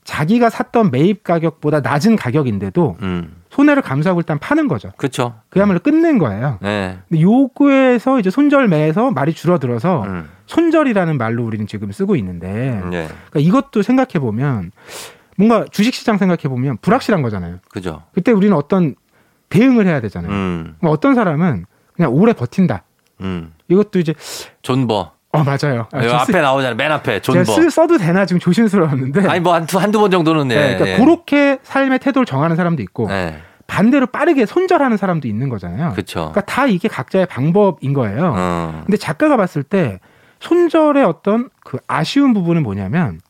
S3: 자기가 샀던 매입 가격보다 낮은 가격인데도
S1: 음.
S3: 손해를 감수하고 일단 파는 거죠.
S1: 그렇죠.
S3: 그야말로 끝낸 거예요.
S1: 네.
S3: 근데 요거에서 이제 손절매에서 말이 줄어들어서
S1: 음.
S3: 손절이라는 말로 우리는 지금 쓰고 있는데
S1: 네.
S3: 그러니까 이것도 생각해 보면 뭔가 주식시장 생각해 보면 불확실한 거잖아요.
S1: 그죠.
S3: 그때 우리는 어떤 대응을 해야 되잖아요.
S1: 음,
S3: 뭐 어떤 사람은 그냥 오래 버틴다.
S1: 음.
S3: 이것도 이제
S1: 존버.
S3: 어 맞아요. 아, 저 쓰-
S1: 앞에 나오잖아요. 맨 앞에
S3: 제가
S1: 존버.
S3: 쓰, 써도 되나 지금 조심스러웠는데.
S1: 아니 뭐 한두 한두 번 정도는 네.
S3: 네, 그러니까
S1: 예.
S3: 그렇게 삶의 태도를 정하는 사람도 있고
S1: 네.
S3: 반대로 빠르게 손절하는 사람도 있는 거잖아요.
S1: 그렇죠.
S3: 그러니까 다 이게 각자의 방법인 거예요.
S1: 어.
S3: 근데 작가가 봤을 때 손절의 어떤 그 아쉬운 부분은 뭐냐면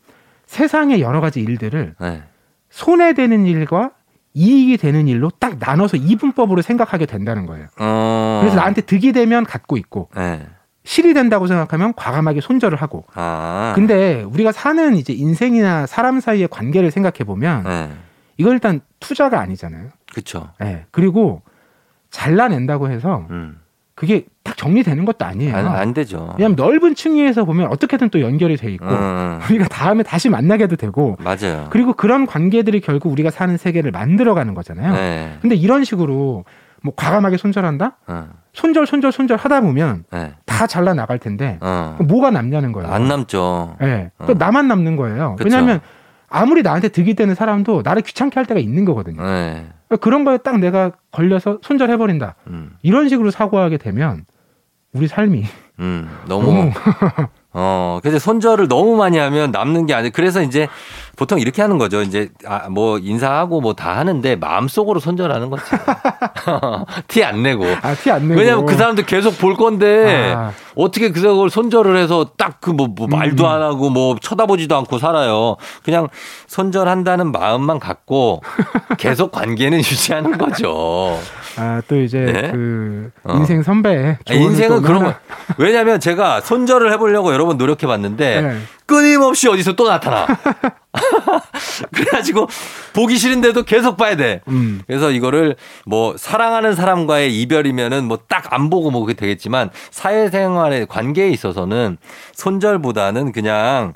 S3: 세상의 여러 가지 일들을
S1: 네.
S3: 손해되는 일과 이익이 되는 일로 딱 나눠서 이분법으로 생각하게 된다는 거예요.
S1: 어.
S3: 그래서 나한테 득이 되면 갖고 있고
S1: 네.
S3: 실이 된다고 생각하면 과감하게 손절을 하고.
S1: 아.
S3: 근데 우리가 사는 이제 인생이나 사람 사이의 관계를 생각해 보면
S1: 네.
S3: 이건 일단 투자가 아니잖아요.
S1: 그렇죠.
S3: 예. 그리고 잘라낸다고 해서
S1: 음.
S3: 그게 딱 정리되는 것도 아니에요.
S1: 안, 안 되죠.
S3: 왜냐하면 넓은 층위에서 보면 어떻게든 또 연결이 돼 있고
S1: 음.
S3: 우리가 다음에 다시 만나게도 되고
S1: 맞아요.
S3: 그리고 그런 관계들이 결국 우리가 사는 세계를 만들어가는 거잖아요.
S1: 네.
S3: 근데 이런 식으로 뭐 과감하게 손절한다?
S1: 어.
S3: 손절 손절 손절 하다 보면
S1: 네.
S3: 다 잘라 나갈 텐데
S1: 어.
S3: 그럼 뭐가 남냐는 거예요.
S1: 안 남죠.
S3: 예.
S1: 어.
S3: 또 나만 남는 거예요.
S1: 그쵸.
S3: 왜냐하면 아무리 나한테 득이 되는 사람도 나를 귀찮게 할 때가 있는 거거든요.
S1: 네.
S3: 그런 거에 딱 내가 걸려서 손절해버린다.
S1: 음.
S3: 이런 식으로 사고하게 되면 우리 삶이
S1: 음. 너무
S3: 너무
S1: 어, 그래서 손절을 너무 많이 하면 남는 게 아니. 그래서 이제 보통 이렇게 하는 거죠. 이제 아, 뭐 인사하고 뭐 다 하는데 마음속으로 손절하는 거지. 티 안 내고.
S3: 아, 티 안 내고.
S1: 왜냐면 그 사람도 계속 볼 건데
S3: 아.
S1: 어떻게 그걸 손절을 해서 딱 그뭐 말도
S3: 음.
S1: 안 하고 뭐 쳐다보지도 않고 살아요. 그냥 손절한다는 마음만 갖고 계속 관계는 유지하는 거죠.
S3: 아, 또 이제
S1: 네?
S3: 그
S1: 어.
S3: 인생 선배.
S1: 아, 인생은 그런 거. 왜냐면 제가 손절을 해보려고 여러 번 노력해 봤는데
S3: 네.
S1: 끊임없이 어디서 또 나타나. 그래가지고 보기 싫은데도 계속 봐야 돼.
S3: 음.
S1: 그래서 이거를 뭐 사랑하는 사람과의 이별이면은 뭐 딱 안 보고 뭐 그게 되겠지만 사회생활의 관계에 있어서는 손절보다는 그냥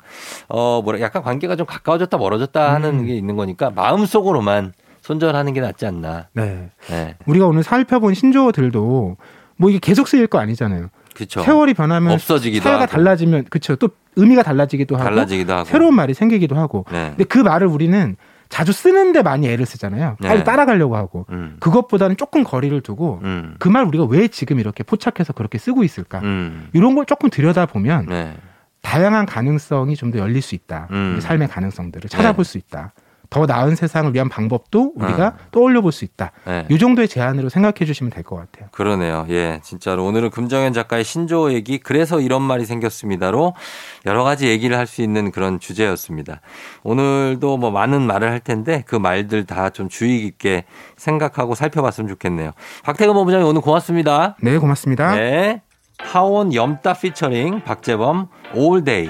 S1: 어 뭐라 약간 관계가 좀 가까워졌다 멀어졌다 하는
S3: 음.
S1: 게 있는 거니까 마음속으로만 손절하는 게 낫지 않나.
S3: 네.
S1: 네.
S3: 우리가 오늘 살펴본 신조어들도 뭐 이게 계속 쓰일 거 아니잖아요.
S1: 그렇죠.
S3: 세월이 변하면
S1: 없어지기도
S3: 사회가
S1: 하고.
S3: 달라지면 그렇죠. 또 의미가 달라지기도 하고
S1: 달라지기도 하고.
S3: 새로운 말이 생기기도 하고.
S1: 네.
S3: 근데 그 말을 우리는 자주 쓰는데 많이 애를 쓰잖아요. 빨리
S1: 네.
S3: 따라가려고 하고.
S1: 음.
S3: 그것보다는 조금 거리를 두고
S1: 음.
S3: 그말 우리가 왜 지금 이렇게 포착해서 그렇게 쓰고 있을까?
S1: 음.
S3: 이런 걸 조금 들여다 보면
S1: 네.
S3: 다양한 가능성이 좀 더 열릴 수 있다.
S1: 음.
S3: 삶의 가능성들을 찾아볼 수 있다. 더 나은 세상을 위한 방법도 우리가
S1: 어.
S3: 떠올려 볼 수 있다.
S1: 네.
S3: 이 정도의 제안으로 생각해 주시면 될 것 같아요.
S1: 그러네요. 예, 진짜로 오늘은 금정현 작가의 신조어 얘기 그래서 이런 말이 생겼습니다로 여러 가지 얘기를 할 수 있는 그런 주제였습니다. 오늘도 뭐 많은 말을 할 텐데 그 말들 다 좀 주의 깊게 생각하고 살펴봤으면 좋겠네요. 박태근 본부장님 오늘 고맙습니다.
S3: 네, 고맙습니다.
S1: 네. 하원 염따 피처링 박재범 올데이.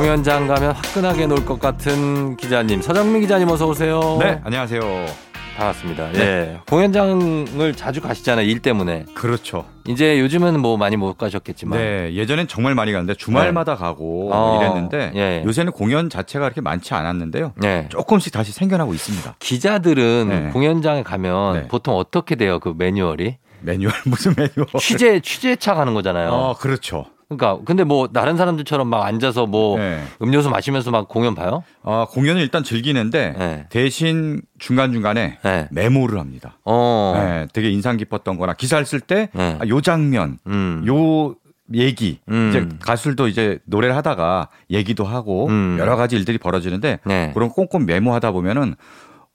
S1: 공연장 가면 화끈하게 놀 것 같은 기자님 서정민 기자님 어서 오세요.
S4: 네, 안녕하세요.
S1: 반갑습니다. 예. 공연장을 자주 가시잖아요. 일 때문에.
S4: 그렇죠.
S1: 이제 요즘은 뭐 많이 못 가셨겠지만.
S4: 네, 예전엔 정말 많이 갔는데 주말마다 가고
S1: 어,
S4: 이랬는데
S1: 예.
S4: 요새는 공연 자체가 그렇게 많지 않았는데요.
S1: 네.
S4: 조금씩 다시 생겨나고 있습니다.
S1: 기자들은
S4: 네.
S1: 공연장에 가면
S4: 네.
S1: 보통 어떻게 돼요? 그 매뉴얼이?
S4: 매뉴얼 무슨 매뉴얼?
S1: 취재 취재차 가는 거잖아요.
S4: 어, 그렇죠.
S1: 그러니까 근데 뭐 다른 사람들처럼 막 앉아서 뭐
S4: 네.
S1: 음료수 마시면서 막 공연 봐요?
S4: 어, 공연을 일단 즐기는데
S1: 네.
S4: 대신 중간 중간에
S1: 네.
S4: 메모를 합니다.
S1: 어.
S4: 네, 되게 인상 깊었던거나 기사를 쓸때
S1: 네.
S4: 요 장면,
S1: 음.
S4: 요 얘기
S1: 음.
S4: 이제 가수들도 이제 노래를 하다가 얘기도 하고
S1: 음.
S4: 여러 가지 일들이 벌어지는데
S1: 네.
S4: 그런 꼼꼼 메모하다 보면은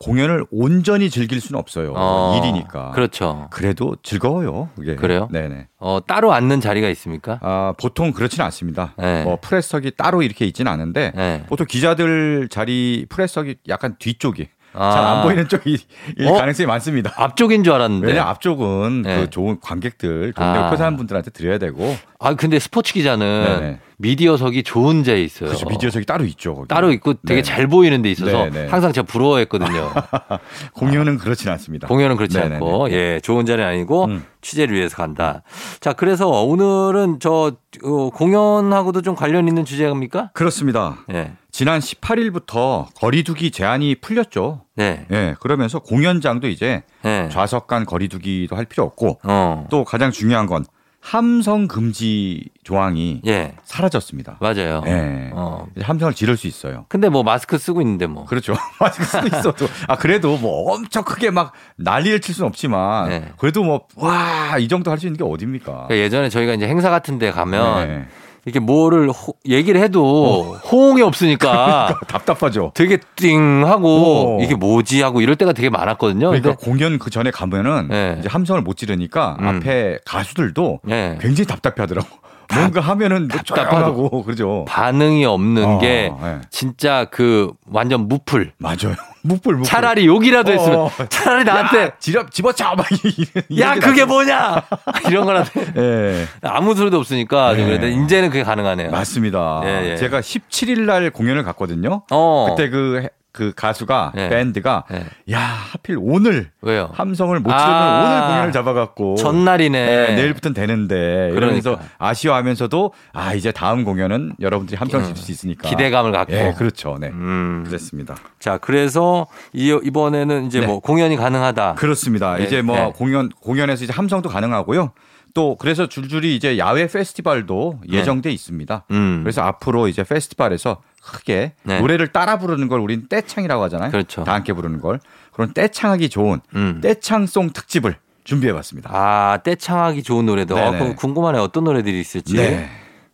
S4: 공연을 온전히 즐길 수는 없어요.
S1: 어,
S4: 일이니까.
S1: 그렇죠.
S4: 그래도 즐거워요. 그게.
S1: 그래요?
S4: 네네.
S1: 어, 따로 앉는 자리가 있습니까?
S4: 아, 보통 그렇지는 않습니다.
S1: 네.
S4: 뭐 프레스석이 따로 이렇게 있지는 않은데
S1: 네.
S4: 보통 기자들 자리 프레스석이 약간 뒤쪽이
S1: 아.
S4: 잘안 보이는 쪽이 일
S1: 어?
S4: 가능성이 많습니다.
S1: 앞쪽인 줄 알았는데.
S4: 왜냐 앞쪽은
S1: 네.
S4: 그 좋은 관객들 동료
S1: 아.
S4: 표사한 분들한테 드려야 되고
S1: 아, 근데 스포츠 기자는
S4: 네네.
S1: 미디어석이 좋은 데에 있어요.
S4: 그렇죠 미디어석이 따로 있죠. 거기.
S1: 따로 있고 되게
S4: 네.
S1: 잘 보이는 데 있어서
S4: 네네.
S1: 항상 제가 부러워했거든요.
S4: 공연은 그렇지는 않습니다.
S1: 공연은 그렇지
S4: 네네네.
S1: 않고 예 좋은 자리는 아니고
S4: 음.
S1: 취재를 위해서 간다. 자 그래서 오늘은 저 어, 공연하고도 좀 관련 있는 주제입니까?
S4: 그렇습니다.
S1: 예.
S4: 지난 18일부터 거리두기 제한이 풀렸죠.
S1: 네.
S4: 예, 그러면서 공연장도 이제
S1: 예.
S4: 좌석 간 거리두기도 할 필요 없고
S1: 어.
S4: 또 가장 중요한 건 함성 금지 조항이
S1: 예.
S4: 사라졌습니다.
S1: 맞아요.
S4: 예.
S1: 어.
S4: 함성을 지를 수 있어요.
S1: 근데 뭐 마스크 쓰고 있는데 뭐.
S4: 그렇죠. 마스크 쓰고 있어도 아 그래도 뭐 엄청 크게 막 난리를 칠 수는 없지만
S1: 네.
S4: 그래도 뭐 와 이 정도 할 수 있는 게 어딥니까?
S1: 그러니까 예전에 저희가 이제 행사 같은 데 가면
S4: 네.
S1: 이렇게 뭐를 호- 얘기를 해도 호응이 없으니까
S4: 답답하죠.
S1: 되게 띵 하고
S4: 오.
S1: 이게 뭐지 하고 이럴 때가 되게 많았거든요.
S4: 그러니까 공연 그 전에 가면은
S1: 네.
S4: 이제 함성을 못 지르니까
S1: 음.
S4: 앞에 가수들도
S1: 예.
S4: 굉장히 답답해하더라고. 뭔가 하면은 뭐
S1: 답답하죠.
S4: 조용하고 그러죠.
S1: 반응이 없는
S4: 어,
S1: 게
S4: 예.
S1: 진짜 그 완전 무풀.
S4: 맞아요. 무뿔 무뿔.
S1: 차라리 욕이라도 했으면
S4: 어.
S1: 차라리 나한테
S4: 지럽 집어쳐 막야게
S1: 그게. 뭐냐 이런 거라도
S4: 예.
S1: 아무 소리도 없으니까. 그래도 이제는 그게 가능하네요.
S4: 맞습니다.
S1: 예, 예.
S4: 제가 17일 날 공연을 갔거든요.
S1: 어
S4: 그때 그, 그 가수가
S1: 예.
S4: 밴드가
S1: 예.
S4: 야 하필 오늘
S1: 왜요?
S4: 함성을 못 지르는
S1: 아.
S4: 오늘 공연을 잡아갖고
S1: 전날이네.
S4: 네, 내일부터는 되는데 이러면서
S1: 그러니까.
S4: 아쉬워하면서도 아 이제 다음 공연은 여러분들이 함성 지를
S1: 음,
S4: 수 있으니까
S1: 기대감을 갖고.
S4: 예, 그렇죠. 네.
S1: 음.
S4: 그랬습니다.
S1: 자 그래서 이, 이번에는 이제
S4: 네.
S1: 뭐 공연이 가능하다.
S4: 그렇습니다.
S1: 네,
S4: 이제 뭐
S1: 네.
S4: 공연 공연에서 이제 함성도 가능하고요. 또 그래서 줄줄이 이제 야외 페스티벌도 예정돼 있습니다.
S1: 네. 음.
S4: 그래서 앞으로 이제 페스티벌에서 크게
S1: 네.
S4: 노래를 따라 부르는 걸 우리는 떼창이라고 하잖아요.
S1: 그렇죠.
S4: 다 함께 부르는 걸. 그런 떼창하기 좋은
S1: 음.
S4: 떼창송 특집을 준비해봤습니다.
S1: 아 떼창하기 좋은 노래도 아. 그럼 궁금하네 요 어떤 노래들이 있을지.
S4: 네.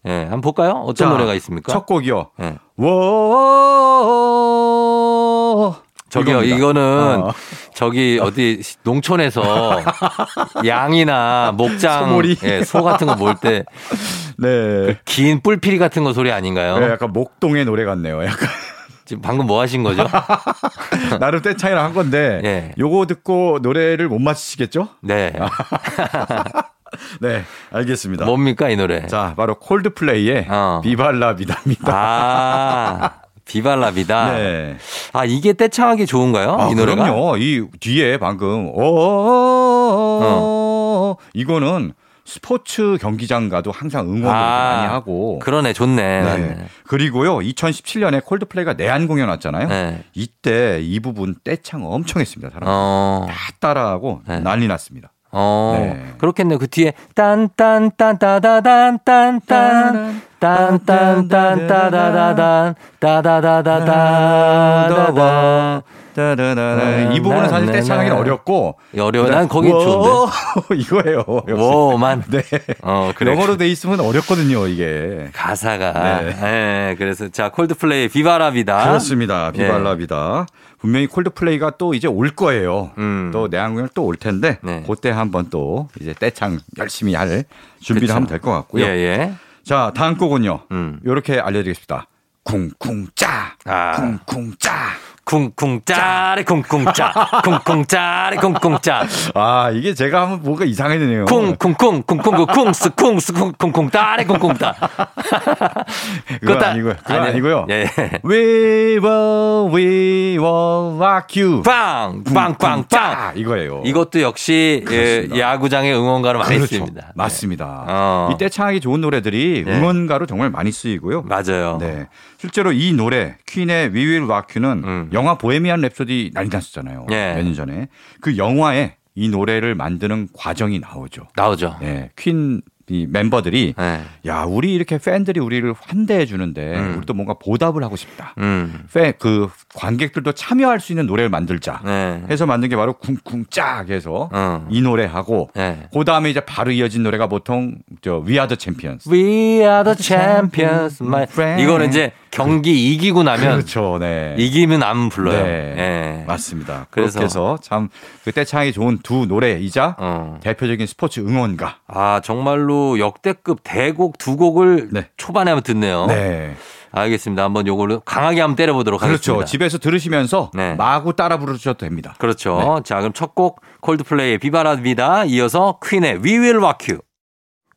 S1: 예, 한번 볼까요? 어떤
S4: 자,
S1: 노래가 있습니까?
S4: 첫 곡이요.
S1: 예.
S4: 워
S1: 저기요,
S4: 이겁니다.
S1: 이거는
S4: 어.
S1: 저기 어디 농촌에서 양이나 목장,
S4: 소몰이.
S1: 예, 소 같은 거 몰때긴
S4: 네.
S1: 뿔피리 같은 거 소리 아닌가요?
S4: 네, 약간 목동의 노래 같네요. 약간
S1: 지금 방금 뭐 하신 거죠?
S4: 나름 떼창이랑 한 건데
S1: 예.
S4: 요거 듣고 노래를 못 맞히시겠죠?
S1: 네.
S4: 네, 알겠습니다.
S1: 뭡니까 이 노래?
S4: 자, 바로 콜드플레이의
S1: 어.
S4: 비발라 비다입니다.
S1: 아, 비발라비다.
S4: 네.
S1: 아, 이게 떼창하기 좋은가요?
S4: 아,
S1: 이 노래가?
S4: 그럼요. 이 뒤에 방금 어 이거는 스포츠 경기장 가도 항상 응원을
S1: 아,
S4: 많이 하고
S1: 그러네, 좋네.
S4: 네. 그리고요. 2017년에 콜드플레이가 내한 공연 왔잖아요.
S1: 네.
S4: 이때 이 부분 떼창 엄청 했습니다. 사람
S1: 어,
S4: 다 따라하고
S1: 네.
S4: 난리 났습니다.
S1: 어,
S4: 네.
S1: 그렇겠네요. 그 뒤에 딴딴딴따다단 딴딴 딴딴딴따다다단 따다다다다다다
S4: 따다다다. 이 부분은 사실 떼창하기는 어렵고
S1: 어려워. 난 거기 좋은데.
S4: 이거예요.
S1: 워만.
S4: 네.
S1: 어, 그래.
S4: 영어로 돼 있으면 어렵거든요, 이게.
S1: 가사가.
S4: 네.
S1: 예, 그래서 자, 콜드플레이 비바라비다.
S4: 그렇습니다.
S1: 예.
S4: 비발라비다. 분명히 콜드플레이가 또 이제 올 거예요.
S1: 음.
S4: 또 내한공연 또 올 텐데
S1: 네.
S4: 그때 한번 또 이제 떼창 열심히 할 준비를
S1: 그쵸.
S4: 하면 될 것 같고요.
S1: 예, 예.
S4: 자, 다음 곡은요.
S1: 음.
S4: 요렇게 알려드리겠습니다. 쿵쿵짜.
S1: 아.
S4: 쿵쿵짜.
S1: 쿵쿵 짜리 쿵쿵 짜. 쿵쿵 짜리 쿵쿵 짜.
S4: 아, 이게 제가 하면 뭔가 이상해지네요.
S1: 쿵쿵쿵 쿵쿵 쿵스 쿵스 쿵쿵 따리 쿵쿵 따.
S4: 그건 아니고요. 그건 아니고요.
S1: 예.
S4: We will, we will rock you.
S1: 빵! 빵! 빵! 빵!
S4: 이거예요.
S1: 이것도 역시 예. 야구장의 응원가로 많이
S4: 그렇죠.
S1: 쓰입니다.
S4: 맞습니다.
S1: 어.
S4: 이 떼창하기 좋은 노래들이
S1: 네.
S4: 응원가로 정말 많이 쓰이고요.
S1: 맞아요.
S4: 네. 실제로 이 노래 퀸의 We Will Rock You는
S1: 음.
S4: 영화 보헤미안 랩소디 난리 났었잖아요.
S1: 예.
S4: 몇년 전에. 그 영화에 이 노래를 만드는 과정이 나오죠.
S1: 나오죠.
S4: 네. 퀸이 멤버들이
S1: 네.
S4: 야, 우리 이렇게 팬들이 우리를 환대해 주는데
S1: 음.
S4: 우리도 뭔가 보답을 하고 싶다.
S1: 음.
S4: 팬, 그 관객들도 참여할 수 있는 노래를 만들자.
S1: 네.
S4: 해서 만든 게 바로 쿵쿵 짝 해서
S1: 어.
S4: 이 노래하고
S1: 네.
S4: 그 다음에 이제 바로 이어진 노래가 보통 저 We Are the Champions.
S1: We are the champions. my-
S4: friend.
S1: 이거는 이제 경기 이기고 나면
S4: 그렇죠. 네.
S1: 이기면 안 불러요.
S4: 네.
S1: 예.
S4: 맞습니다.
S1: 그래서-
S4: 해서 참그 떼창이 좋은 두 노래이자
S1: 어.
S4: 대표적인 스포츠 응원가.
S1: 아, 정말로 역대급 대곡 두 곡을
S4: 네.
S1: 초반에 한번 듣네요.
S4: 네.
S1: 알겠습니다. 한번 요거를 강하게 한번 때려보도록
S4: 그렇죠.
S1: 하겠습니다.
S4: 집에서 들으시면서
S1: 네.
S4: 마구 따라 부르셔도 됩니다.
S1: 그렇죠. 자, 그럼 첫 곡 콜드플레이의 비바라비다 이어서 퀸의 We Will Rock You.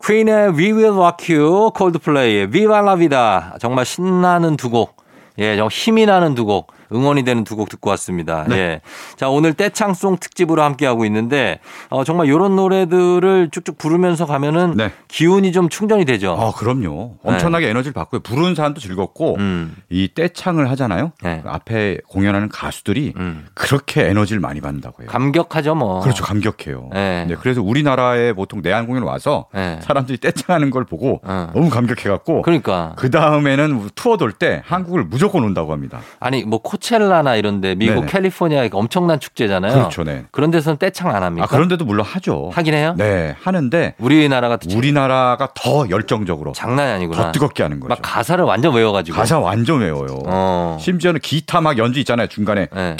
S1: 퀸의 We Will Rock You, 콜드플레이의 비바라비다. 정말 신나는 두 곡. 예, 정말 힘이 나는 두 곡. 응원이 되는 두 곡 듣고 왔습니다.
S4: 네.
S1: 예. 자, 오늘 떼창송 특집으로 함께하고 있는데, 어, 정말 이런 노래들을 쭉쭉 부르면서 가면은
S4: 네.
S1: 기운이 좀 충전이 되죠.
S4: 아, 그럼요. 엄청나게 에너지를 받고요. 부르는 사람도 즐겁고
S1: 네. 음,
S4: 이 떼창을 하잖아요.
S1: 네.
S4: 그 앞에 공연하는 가수들이
S1: 음.
S4: 그렇게 에너지를 많이 받는다고 해요.
S1: 감격하죠, 뭐.
S4: 그렇죠. 감격해요.
S1: 네.
S4: 네. 그래서 우리나라에 보통 내한 공연 와서
S1: 네.
S4: 사람들이 떼창하는 걸 보고
S1: 어.
S4: 너무 감격해 갖고
S1: 그러니까.
S4: 그 다음에는 투어 돌 때 한국을 무조건 온다고 합니다.
S1: 아니 뭐 코 첼라나 이런데 미국
S4: 네네.
S1: 캘리포니아 엄청난 축제잖아요.
S4: 그렇죠, 네.
S1: 런 데서는 떼창 안 합니까?
S4: 아 그런데도 물론 하죠.
S1: 하긴 해요.
S4: 네, 하는데
S1: 우리나라가 또
S4: 우리나라가 더 열정적으로
S1: 장난이 아니구나.
S4: 더 뜨겁게 하는 거죠.
S1: 막 가사를 완전 외워가지고.
S4: 가사 완전 외워요.
S1: 어.
S4: 심지어는 기타 막 연주 있잖아요 중간에
S1: 네.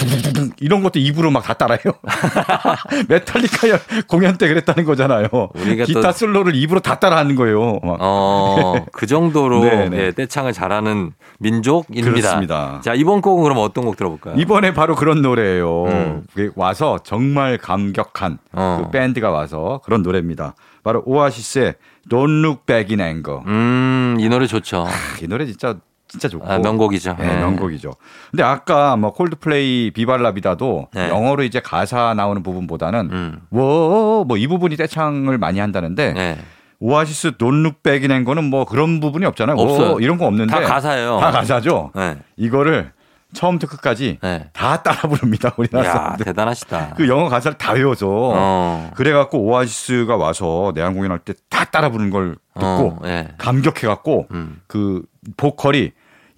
S4: 이런 것도 입으로 막 다 따라해요. 메탈리카 연- 공연 때 그랬다는 거잖아요.
S1: 우리가
S4: 기타
S1: 또-
S4: 솔로를 입으로 다 따라하는 거예요. 막.
S1: 어, 그 정도로
S4: 네, 네.
S1: 예, 떼창을 잘하는 민족입니다.
S4: 그렇습니다.
S1: 자, 이번 곡은 그럼 어떤 곡 들어볼까요?
S4: 이번에 바로 그런 노래예요.
S1: 음.
S4: 와서 정말 감격한
S1: 어.
S4: 그 밴드가 와서 그런 노래입니다. 바로 오아시스의 Don't Look Back in Anger.
S1: 음, 이 노래 좋죠.
S4: 이 노래 진짜 진짜 좋고
S1: 아, 명곡이죠.
S4: 네,
S1: 네.
S4: 명곡이죠. 근데 아까 뭐 콜드플레이 비발라비다도
S1: 네.
S4: 영어로 이제 가사 나오는 부분보다는
S1: 음.
S4: 뭐뭐 이 부분이 떼창을 많이 한다는데
S1: 네.
S4: 오아시스 백인 거는 뭐 그런 부분이 없잖아요. 뭐
S1: 없어요.
S4: 이런 거 없는데
S1: 다 가사예요.
S4: 다 가사죠.
S1: 네.
S4: 이거를 처음부터 끝까지
S1: 네.
S4: 다 따라 부릅니다. 우리나라
S1: 야,
S4: 사람들.
S1: 대단하시다.
S4: 그 영어 가사를 다 외워서
S1: 어.
S4: 그래갖고 오아시스가 와서 내한 공연할 때 다 따라 부르는 걸 듣고
S1: 어, 예.
S4: 감격해갖고
S1: 음.
S4: 그 보컬이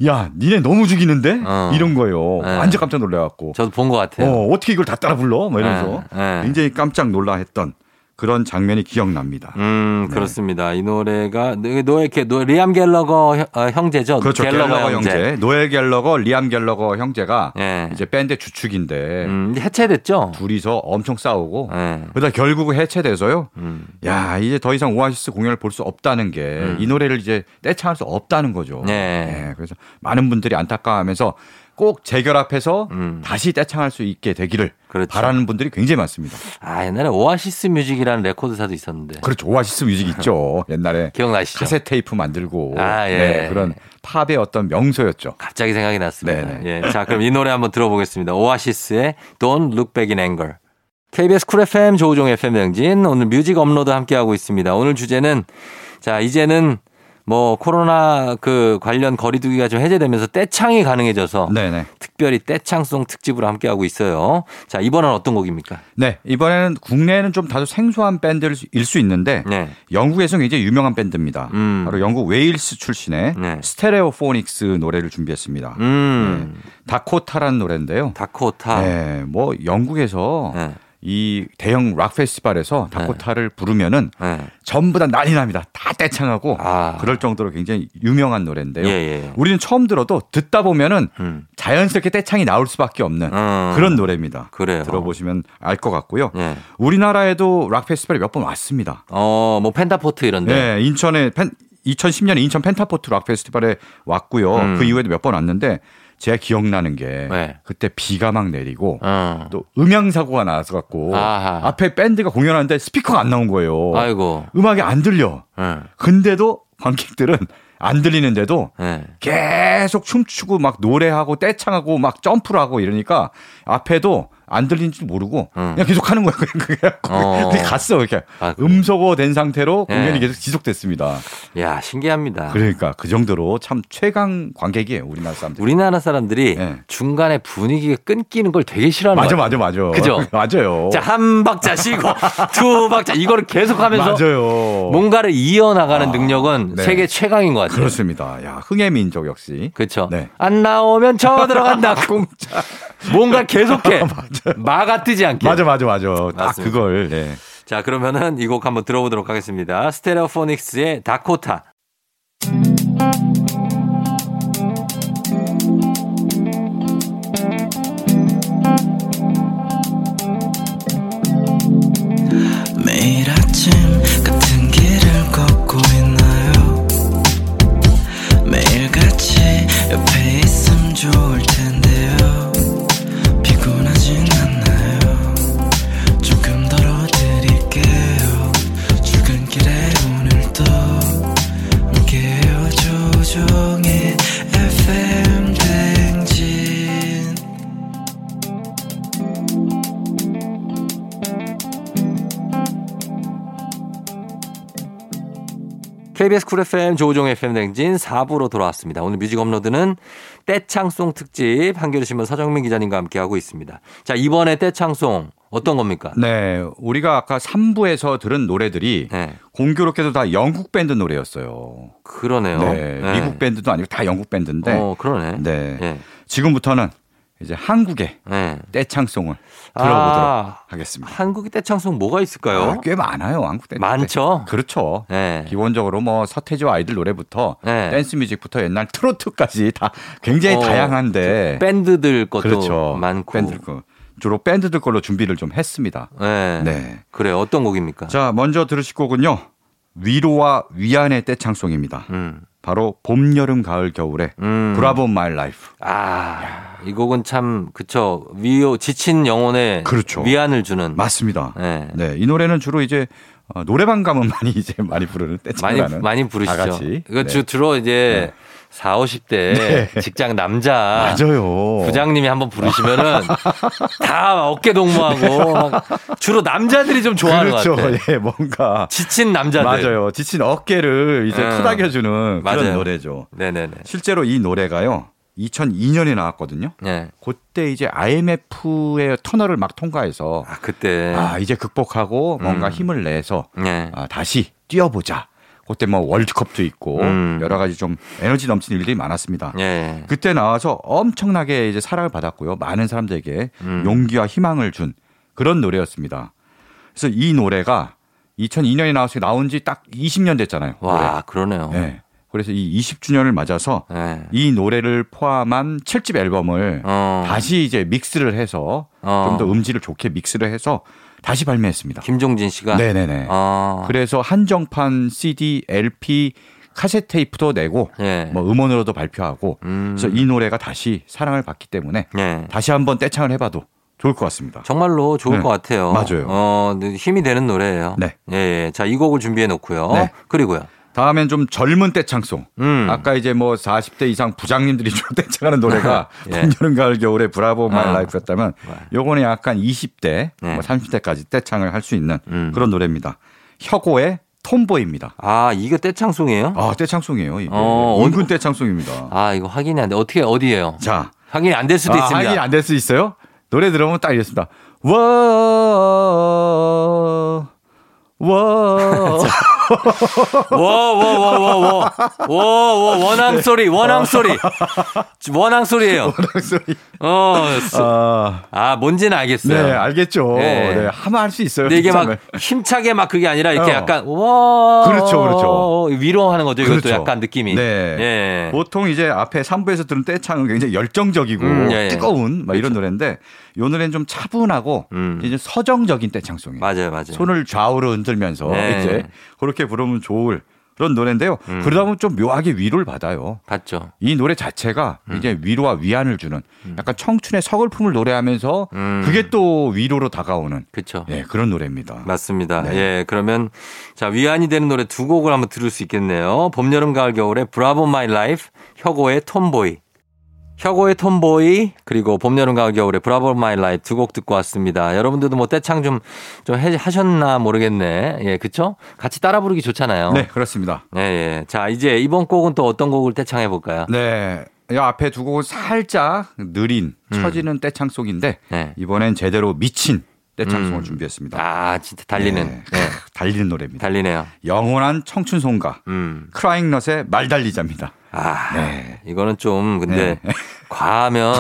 S4: 야 니네 너무 죽이는데
S1: 어.
S4: 이런 거예요.
S1: 네.
S4: 완전 깜짝 놀래갖고
S1: 저도 본 것 같아요.
S4: 어 어떻게 이걸 다 따라 불러? 뭐 이러면서
S1: 네, 네.
S4: 굉장히 깜짝 놀라 했던 그런 장면이 기억납니다.
S1: 음,
S4: 네.
S1: 그렇습니다. 이 노래가 노 이렇게 노 리암 갤러거 형- 어, 형제죠.
S4: 그렇죠. 갤러거, 형제. 노엘 갤러거, 리암 갤러거 형제가
S1: 예.
S4: 이제 밴드 주축인데
S1: 음, 해체됐죠.
S4: 둘이서 엄청 싸우고
S1: 예.
S4: 그러다 결국 해체돼서요.
S1: 음.
S4: 야 이제 더 이상 오아시스 공연을 볼 수 없다는 게이 노래를 이제 떼창할 수 없다는 거죠.
S1: 네.
S4: 예, 그래서 많은 분들이 안타까워하면서 꼭 재결합해서
S1: 음.
S4: 다시 떼창할 수 있게 되기를
S1: 그렇죠.
S4: 바라는 분들이 굉장히 많습니다.
S1: 아, 옛날에 오아시스 뮤직이라는 레코드사도 있었는데.
S4: 그렇죠. 오아시스 뮤직 있죠. 옛날에
S1: 기억나시죠?
S4: 카세 테이프 만들고
S1: 아, 예.
S4: 네, 그런 팝의 어떤 명소였죠.
S1: 갑자기 생각이 났습니다.
S4: 네네.
S1: 예. 자, 그럼 이 노래 한번 들어보겠습니다. 오아시스의 Don't Look Back in Anger. KBS 쿨 FM 조우종의 FM대행진 오늘 뮤직 업로드 함께하고 있습니다. 오늘 주제는 자, 이제는 뭐 코로나 그 관련 거리두기가 좀 해제되면서 떼창이 가능해져서
S4: 네네.
S1: 특별히 떼창song 특집으로 함께 하고 있어요. 자, 이번은 어떤 곡입니까?
S4: 네 이번에는 국내에는 좀 다소 생소한 밴드일 수 있는데
S1: 네.
S4: 영국에서 굉장히 유명한 밴드입니다.
S1: 음.
S4: 바로 영국 웨일스 출신의
S1: 네.
S4: 스테레오포닉스 노래를 준비했습니다.
S1: 음.
S4: 다코타라는 노래인데요.
S1: 다코타.
S4: 네, 뭐 영국에서
S1: 네.
S4: 이 대형 락 페스티벌에서 다코타를 부르면은
S1: 네.
S4: 전부 다 난리 납니다. 다 떼창하고
S1: 아.
S4: 그럴 정도로 굉장히 유명한 노래인데요.
S1: 예, 예.
S4: 우리는 처음 들어도 듣다 보면은
S1: 음.
S4: 자연스럽게 떼창이 나올 수밖에 없는
S1: 음.
S4: 그런 노래입니다.
S1: 그래요.
S4: 들어보시면 알 것 같고요.
S1: 예.
S4: 우리나라에도 락 페스티벌이 몇번 왔습니다.
S1: 어, 뭐 펜타포트 이런데.
S4: 네, 인천에 펜, 2010년에 인천 펜타포트 락 페스티벌에 왔고요.
S1: 음.
S4: 그 이후에도 몇 번 왔는데 제가 기억나는 게
S1: 네.
S4: 그때 비가 막 내리고
S1: 어.
S4: 또 음향 사고가 나서 갖고
S1: 아하.
S4: 앞에 밴드가 공연하는데 스피커가 안 나온 거예요.
S1: 아이고.
S4: 음악이 안 들려.
S1: 예.
S4: 근데도 관객들은 안 들리는데도
S1: 예.
S4: 계속 춤추고 막 노래하고 떼창하고 막 점프를 하고 이러니까 앞에도 안 들리는지 모르고
S1: 음.
S4: 그냥 계속 하는 거야. 그게
S1: 어.
S4: 갔어. 이렇게
S1: 아, 그래요?
S4: 음소거 된 상태로
S1: 예.
S4: 공연이 계속 지속됐습니다.
S1: 야, 신기합니다.
S4: 그러니까 그 정도로 참 최강 관객이에요. 우리나라 사람들.
S1: 우리나라 사람들이
S4: 네.
S1: 중간에 분위기가 끊기는 걸 되게 싫어하는
S4: 맞아. 맞아, 맞아.
S1: 그죠?
S4: 맞아요.
S1: 자, 한 박자 쉬고 두 박자 이거를 계속 하면서
S4: 맞아요.
S1: 뭔가를 이어나가는
S4: 아,
S1: 능력은
S4: 네.
S1: 세계 최강인 것 같아요.
S4: 그렇습니다. 야, 흥의 민족 역시.
S1: 그렇죠.
S4: 네.
S1: 안 나오면 쳐 들어간다. 공짜. 뭔가 계속해. 마가 뜨지 않게.
S4: 맞아, 맞아, 맞아. 딱
S1: 맞습니다.
S4: 그걸. 네.
S1: 자, 그러면은 이 곡 한번 들어보도록 하겠습니다. 스테레오포닉스의 다코타. KBS 쿨 FM 조우종의 FM 대행진 4부로 돌아왔습니다. 오늘 뮤직 업로드는 떼창송 특집 한겨레 신문 서정민 기자님과 함께 하고 있습니다. 자, 이번에 떼창송 어떤 겁니까?
S4: 네, 우리가 아까 3부에서 들은 노래들이
S1: 네.
S4: 공교롭게도 다 영국 밴드 노래였어요.
S1: 그러네요.
S4: 네, 미국 밴드도 아니고 다 영국 밴드인데.
S1: 어, 그러네.
S4: 네.
S1: 네.
S4: 지금부터는 이제 한국의
S1: 네.
S4: 떼창송을 들어보도록
S1: 아,
S4: 하겠습니다.
S1: 한국의 떼창송 뭐가 있을까요?
S4: 아, 꽤 많아요, 한국 댄스.
S1: 많죠?
S4: 그렇죠.
S1: 네.
S4: 기본적으로 뭐 서태지와 아이들 노래부터
S1: 네.
S4: 댄스 뮤직부터 옛날 트로트까지 다 굉장히
S1: 어,
S4: 다양한데
S1: 밴드들 것도
S4: 그렇죠.
S1: 많고.
S4: 밴드 거 주로 밴드들 걸로 준비를 좀 했습니다.
S1: 네.
S4: 네.
S1: 그래 어떤 곡입니까?
S4: 자, 먼저 들으실 곡은요. 위로와 위안의 떼창송입니다.
S1: 음.
S4: 바로 봄, 여름, 가을, 겨울의
S1: 음.
S4: Bravo My Life.
S1: 아, 이 곡은 참 그쵸 위로 지친 영혼에
S4: 그렇죠.
S1: 위안을 주는
S4: 맞습니다.
S1: 네.
S4: 네, 이 노래는 주로 이제 어, 노래방 가면 많이 이제 많이 부르는
S1: 많이
S4: 떼창가는
S1: 많이 부르시죠.
S4: 다 같이.
S1: 이거
S4: 네.
S1: 주 주로 이제
S4: 네.
S1: 4, 50대 직장 남자
S4: 맞아요.
S1: 부장님이 한번 부르시면은 다 어깨 동무하고 막 주로 남자들이 좀 좋아하는
S4: 그렇죠.
S1: 것 같아.
S4: 예, 뭔가
S1: 지친 남자들.
S4: 맞아요. 지친 어깨를 이제
S1: 어.
S4: 토닥여주는
S1: 맞아요.
S4: 그런 노래죠.
S1: 네네네.
S4: 실제로 이 노래가요. 2002년에 나왔거든요.
S1: 네.
S4: 그때 이제 IMF의 터널을 막 통과해서
S1: 아 그때.
S4: 아 이제 극복하고 뭔가
S1: 음.
S4: 힘을 내서
S1: 네.
S4: 아, 다시 뛰어보자. 그때 뭐 월드컵도 있고
S1: 음.
S4: 여러 가지 좀 에너지 넘치는 일들이 많았습니다.
S1: 예.
S4: 그때 나와서 엄청나게 이제 사랑을 받았고요. 많은 사람들에게
S1: 음.
S4: 용기와 희망을 준 그런 노래였습니다. 그래서 이 노래가 2002년에 나와서 나온 지 딱 20년 됐잖아요.
S1: 와 그러네요.
S4: 올해. 네. 그래서 이 20주년을 맞아서
S1: 네.
S4: 이 노래를 포함한 7집 앨범을
S1: 어.
S4: 다시 이제 믹스를 해서
S1: 어.
S4: 좀더 음질을 좋게 믹스를 해서 다시 발매했습니다.
S1: 김종진 씨가.
S4: 네네네.
S1: 어.
S4: 그래서 한정판 CD, LP, 카세트 테이프도 내고
S1: 예.
S4: 뭐 음원으로도 발표하고
S1: 음.
S4: 그래서 이 노래가 다시 사랑을 받기 때문에
S1: 예.
S4: 다시 한번 떼창을 해봐도 좋을 것 같습니다.
S1: 정말로 좋을
S4: 네.
S1: 것 같아요.
S4: 맞아요.
S1: 어, 네, 힘이 되는 노래예요.
S4: 네.
S1: 예, 예. 자, 이 곡을 준비해 놓고요.
S4: 네.
S1: 그리고요.
S4: 다음엔 좀 젊은 떼창송.
S1: 음.
S4: 아까 이제 뭐 40대 이상 부장님들이 좀 떼창하는 노래가
S1: 예.
S4: 봄, 여름, 가을, 겨울의 Bravo My
S1: 아.
S4: Life였다면 요거는 약간 20대,
S1: 네.
S4: 뭐 30대까지 떼창을 할 수 있는
S1: 음.
S4: 그런 노래입니다. 혁오의 톰보입니다.
S1: 아, 이게 떼창송이에요?
S4: 아, 떼창송이에요. 이게.
S1: 어,
S4: 은근 떼창송입니다.
S1: 아, 이거 확인이 안 돼. 어떻게, 어디예요?
S4: 자,
S1: 확인이 안 될 수도
S4: 아,
S1: 있습니다.
S4: 확인이 안 될 수 있어요? 노래 들어보면 딱 이랬습니다. 워, 워.
S1: 워, 워, 워, 워, 워. 워, 워, 원앙 소리, 원앙 소리. 원앙 소리예요
S4: 소리.
S1: 어, 소-
S4: 아,
S1: 아, 뭔지는 알겠어요.
S4: 네, 알겠죠.
S1: 네.
S4: 네, 하면 할 수 있어요.
S1: 근데 이게 막. 힘차게 막 그게 아니라 이렇게
S4: 어.
S1: 약간 와
S4: 그렇죠, 그렇죠.
S1: 위로하는 거죠. 이것도
S4: 그렇죠.
S1: 약간 느낌이.
S4: 네.
S1: 예.
S4: 보통 이제 앞에 3부에서 들은 떼창은 굉장히 열정적이고
S1: 음, 예, 예.
S4: 뜨거운 막 이런 노래인데 이 노래는 좀 차분하고
S1: 음.
S4: 이제 서정적인 떼창송이에요.
S1: 맞아요, 맞아요.
S4: 손을 좌우로 흔들면서
S1: 네.
S4: 이제 그렇게 부르면 좋을 그런 노래인데요.
S1: 음.
S4: 그러다 보면 좀 묘하게 위로를 받아요.
S1: 봤죠.
S4: 이 노래 자체가
S1: 음.
S4: 이제 위로와 위안을 주는 약간 청춘의 서글픔을 노래하면서
S1: 음.
S4: 그게 또 위로로 다가오는
S1: 그렇죠.
S4: 예, 그런 노래입니다.
S1: 맞습니다.
S4: 네.
S1: 예, 그러면 자 위안이 되는 노래 두 곡을 한번 들을 수 있겠네요. 봄, 여름, 가을, 겨울의 Bravo My Life, 혁오의 Tomboy. 혁오의 Tomboy 그리고 봄, 여름, 가을, 겨울의 Bravo My Life 두 곡 듣고 왔습니다. 여러분들도 뭐 떼창 좀, 좀 해- 하셨나 모르겠네. 예, 그쵸? 같이 따라 부르기 좋잖아요.
S4: 네, 그렇습니다.
S1: 예, 예. 자, 이제 이번 곡은 또 어떤 곡을 떼창해 볼까요?
S4: 네. 이 앞에 두 곡은 살짝 느린 처지는 떼창송인데
S1: 네.
S4: 이번엔 제대로 미친 떼창송을
S1: 음.
S4: 준비했습니다.
S1: 아, 진짜 달리는.
S4: 네.
S1: 네.
S4: 달리는 노래입니다.
S1: 달리네요.
S4: 영원한 청춘 송가
S1: 음.
S4: 크라잉넛의 말 달리자입니다.
S1: 아,
S4: 네.
S1: 이거는 좀 근데
S4: 네.
S1: 과하면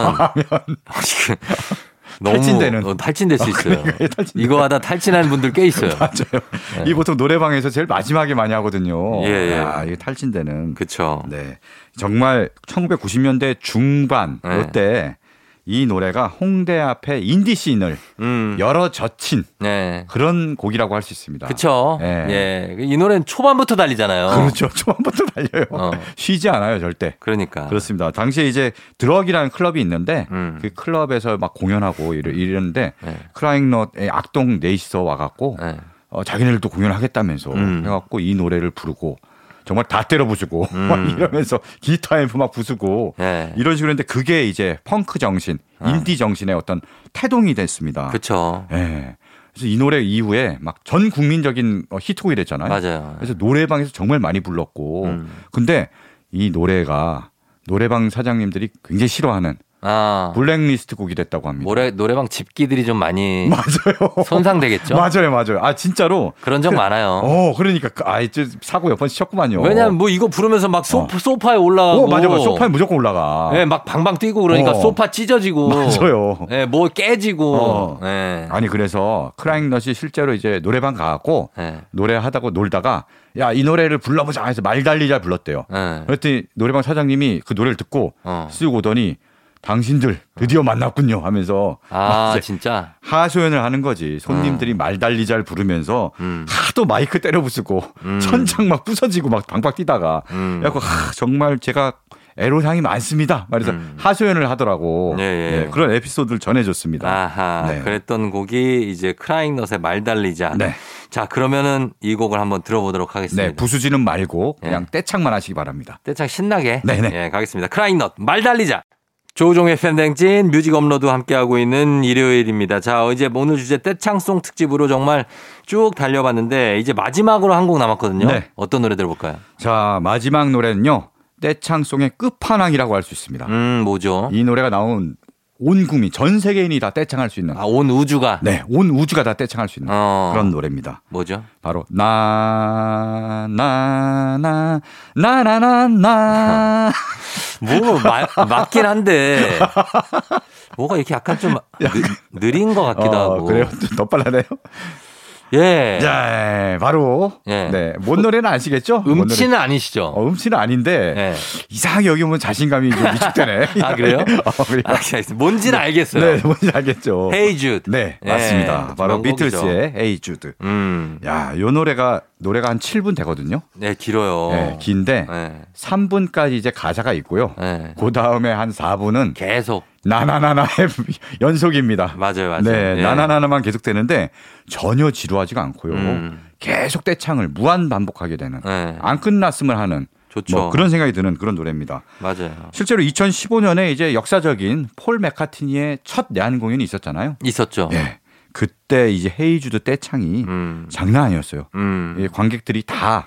S1: 지금 너무
S4: 탈진되는.
S1: 어, 탈진될 수 있어요.
S4: 그러니까요, 탈진돼요.
S1: 이거 하다 탈진하는 분들 꽤 있어요.
S4: 맞아요. 이 보통 노래방에서 제일 마지막에 많이 하거든요.
S1: 네. 예, 예.
S4: 아, 이게 탈진되는.
S1: 그렇죠.
S4: 네. 정말 1990년대 중반
S1: 네.
S4: 이때 이 노래가 홍대 앞에 인디 씬을
S1: 음.
S4: 열어 젖힌
S1: 네.
S4: 그런 곡이라고 할 수 있습니다.
S1: 그쵸.
S4: 예.
S1: 예. 이 노래는 초반부터 달리잖아요.
S4: 그렇죠. 초반부터 달려요.
S1: 어.
S4: 쉬지 않아요, 절대.
S1: 그러니까.
S4: 그렇습니다. 당시에 이제 드럭이라는 클럽이 있는데
S1: 음.
S4: 그 클럽에서 막 공연하고 이러, 이러는데
S1: 네.
S4: 크라잉넛의 악동 네이서 와갖고
S1: 네.
S4: 어, 자기네들도 공연하겠다면서
S1: 음.
S4: 해갖고 이 노래를 부르고 정말 다 때려 부수고 막 이러면서 기타 앰프 막 부수고
S1: 네.
S4: 이런 식으로 했는데 그게 이제 펑크 정신, 인디 정신의 어떤 태동이 됐습니다.
S1: 그쵸.
S4: 예. 그래서 이 노래 이후에 막 전 국민적인 어, 히트곡이 됐잖아요.
S1: 맞아요.
S4: 그래서 노래방에서 정말 많이 불렀고
S1: 음.
S4: 근데 이 노래가 노래방 사장님들이 굉장히 싫어하는
S1: 아.
S4: 블랙리스트 곡이 됐다고 합니다.
S1: 노래, 노래방 집기들이 좀 많이
S4: 맞아요.
S1: 손상되겠죠?
S4: 맞아요, 맞아요. 아 진짜로.
S1: 그런 적 많아요.
S4: 어, 그러니까 그- 아, 이제 사고 몇 번 치셨구만요.
S1: 왜냐면 뭐 이거 부르면서 막 소파, 소파에 올라가고.
S4: 어, 맞아, 맞아. 소파에 무조건 올라가.
S1: 예, 막 방방 뛰고 그러니까
S4: 어.
S1: 소파 찢어지고.
S4: 맞아요.
S1: 예, 뭐 깨지고.
S4: 어.
S1: 예.
S4: 아니 그래서 크라잉넛이 실제로 이제 노래방 가고
S1: 예.
S4: 노래하다고 놀다가 야 이 노래를 불러보자 해서 말 달리자 불렀대요.
S1: 예.
S4: 그랬더니 노래방 사장님이 그 노래를 듣고
S1: 어.
S4: 쓱 오더니 당신들 드디어 만났군요 하면서 막
S1: 아, 진짜.
S4: 하소연을 하는 거지. 손님들이 말 달리자를 부르면서
S1: 음.
S4: 하도 마이크 때려 부수고 천장 막 부서지고 막 방방 뛰다가
S1: 음.
S4: 그래갖고 하, 정말 제가 애로사항이 많습니다. 말해서
S1: 음.
S4: 하소연을 하더라고.
S1: 예, 예.
S4: 네, 그런 에피소드를 전해줬습니다.
S1: 아하.
S4: 네.
S1: 그랬던 곡이 이제 크라잉넛의 말 달리자.
S4: 네.
S1: 자, 그러면은 이 곡을 한번 들어보도록 하겠습니다.
S4: 네, 부수지는 말고 그냥
S1: 예.
S4: 떼창만 하시기 바랍니다.
S1: 떼창 신나게.
S4: 네네.
S1: 예, 가겠습니다. 크라잉넛 말 달리자. 조우종의 FM 대행진 뮤직 업로드 함께하고 있는 일요일입니다. 자, 이제 오늘 주제 떼창송 특집으로 정말 쭉 달려봤는데 이제 마지막으로 한 곡 남았거든요.
S4: 네.
S1: 어떤 노래 들어볼까요?
S4: 자, 마지막 노래는요. 떼창송의 끝판왕이라고 할 수 있습니다.
S1: 음, 뭐죠?
S4: 이 노래가 나온 온 국민, 전 세계인이 다 떼창할 수 있는
S1: 아, 온 우주가.
S4: 네, 온 우주가 다 떼창할 수 있는
S1: 어.
S4: 그런 노래입니다.
S1: 뭐죠?
S4: 바로 나 나 나 나 나 나나
S1: 뭐 마- 맞긴 한데 뭐가 이렇게 약간 좀 느, 느린 것 같기도
S4: 어,
S1: 하고.
S4: 그래요? 좀 더 빨라네요.
S1: 예.
S4: 자, 바로
S1: 예.
S4: 네, 뭔 노래는 아시겠죠? 뭔
S1: 음치는
S4: 노래?
S1: 아니시죠?
S4: 어, 음치는 아닌데
S1: 예.
S4: 이상하게 여기 보면 자신감이 좀 위축되네.
S1: 아, 그래요?
S4: 어?
S1: 아. 뭔지는 알겠어요.
S4: 네, 뭔지 알겠죠.
S1: 헤이 주드.
S4: 네,
S1: 예,
S4: 맞습니다. 바로. 비틀스의 에이 주드.
S1: 음.
S4: 야, 요 노래가 노래가 한 7분 되거든요.
S1: 네, 길어요.
S4: 네, 긴데
S1: 네.
S4: 3분까지 이제 가사가 있고요.
S1: 네.
S4: 그 다음에 한 4분은
S1: 계속.
S4: 나나나나의 연속입니다.
S1: 맞아요, 맞아요.
S4: 네,
S1: 예.
S4: 나나나나만 계속 되는데 전혀 지루하지가 않고요.
S1: 음.
S4: 계속 떼창을 무한 반복하게 되는
S1: 네.
S4: 안 끝났음을 하는
S1: 좋죠.
S4: 뭐 그런 생각이 드는 그런 노래입니다.
S1: 맞아요.
S4: 실제로 2015년에 이제 역사적인 폴 맥카트니의 첫 내한 공연이 있었잖아요.
S1: 있었죠.
S4: 예. 그때 이제 헤이주드 떼창이
S1: 음.
S4: 장난 아니었어요.
S1: 음.
S4: 예, 관객들이 다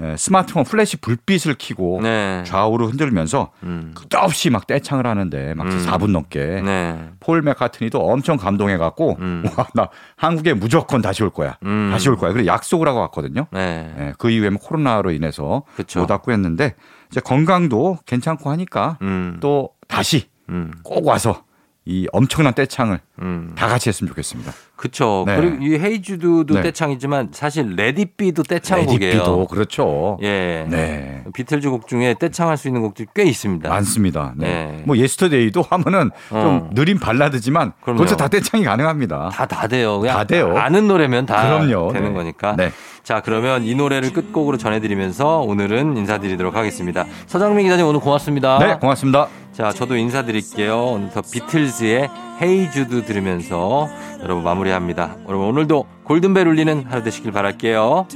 S4: 예, 스마트폰 플래시 불빛을 켜고
S1: 네.
S4: 좌우로 흔들면서
S1: 음.
S4: 끝없이 막 떼창을 하는데 막
S1: 음.
S4: 4분 넘게
S1: 네.
S4: 폴 맥카트니도 엄청 감동해 갖고
S1: 음.
S4: 와, 나 한국에 무조건 다시 올 거야.
S1: 음.
S4: 다시 올 거야. 그래 약속을 하고 왔거든요.
S1: 네.
S4: 예, 그 이후에 뭐 코로나로 인해서
S1: 그쵸.
S4: 못 왔고 했는데 이제 건강도 괜찮고 하니까
S1: 음.
S4: 또 다시
S1: 음.
S4: 꼭 와서 이 엄청난 떼창을
S1: 음.
S4: 다 같이 했으면 좋겠습니다.
S1: 그쵸.
S4: 네.
S1: 그리고 이 Hey Jude도
S4: 네.
S1: 떼창이지만 사실 Let It Be도 떼창곡이에요.
S4: Let It Be도 그렇죠.
S1: 예.
S4: 네.
S1: 비틀즈 곡 중에 떼창할 수 있는 곡들이 꽤 있습니다.
S4: 많습니다. 네.
S1: 네.
S4: 뭐 예스터데이도 하면은 좀
S1: 어.
S4: 느린 발라드지만
S1: 그럼요.
S4: 그것도 다 떼창이 가능합니다.
S1: 다 다 돼요. 그냥
S4: 다 돼요.
S1: 아는 노래면 다
S4: 그럼요.
S1: 되는
S4: 네.
S1: 거니까.
S4: 네.
S1: 자, 그러면 이 노래를 끝곡으로 전해 드리면서 오늘은 인사드리도록 하겠습니다. 서정민 기자님 오늘 고맙습니다.
S4: 네, 고맙습니다.
S1: 자, 저도 인사드릴게요. 오늘 더 비틀즈의 헤이 주드 들으면서 여러분 마무리합니다. 여러분 오늘도 골든벨 울리는 하루 되시길 바랄게요.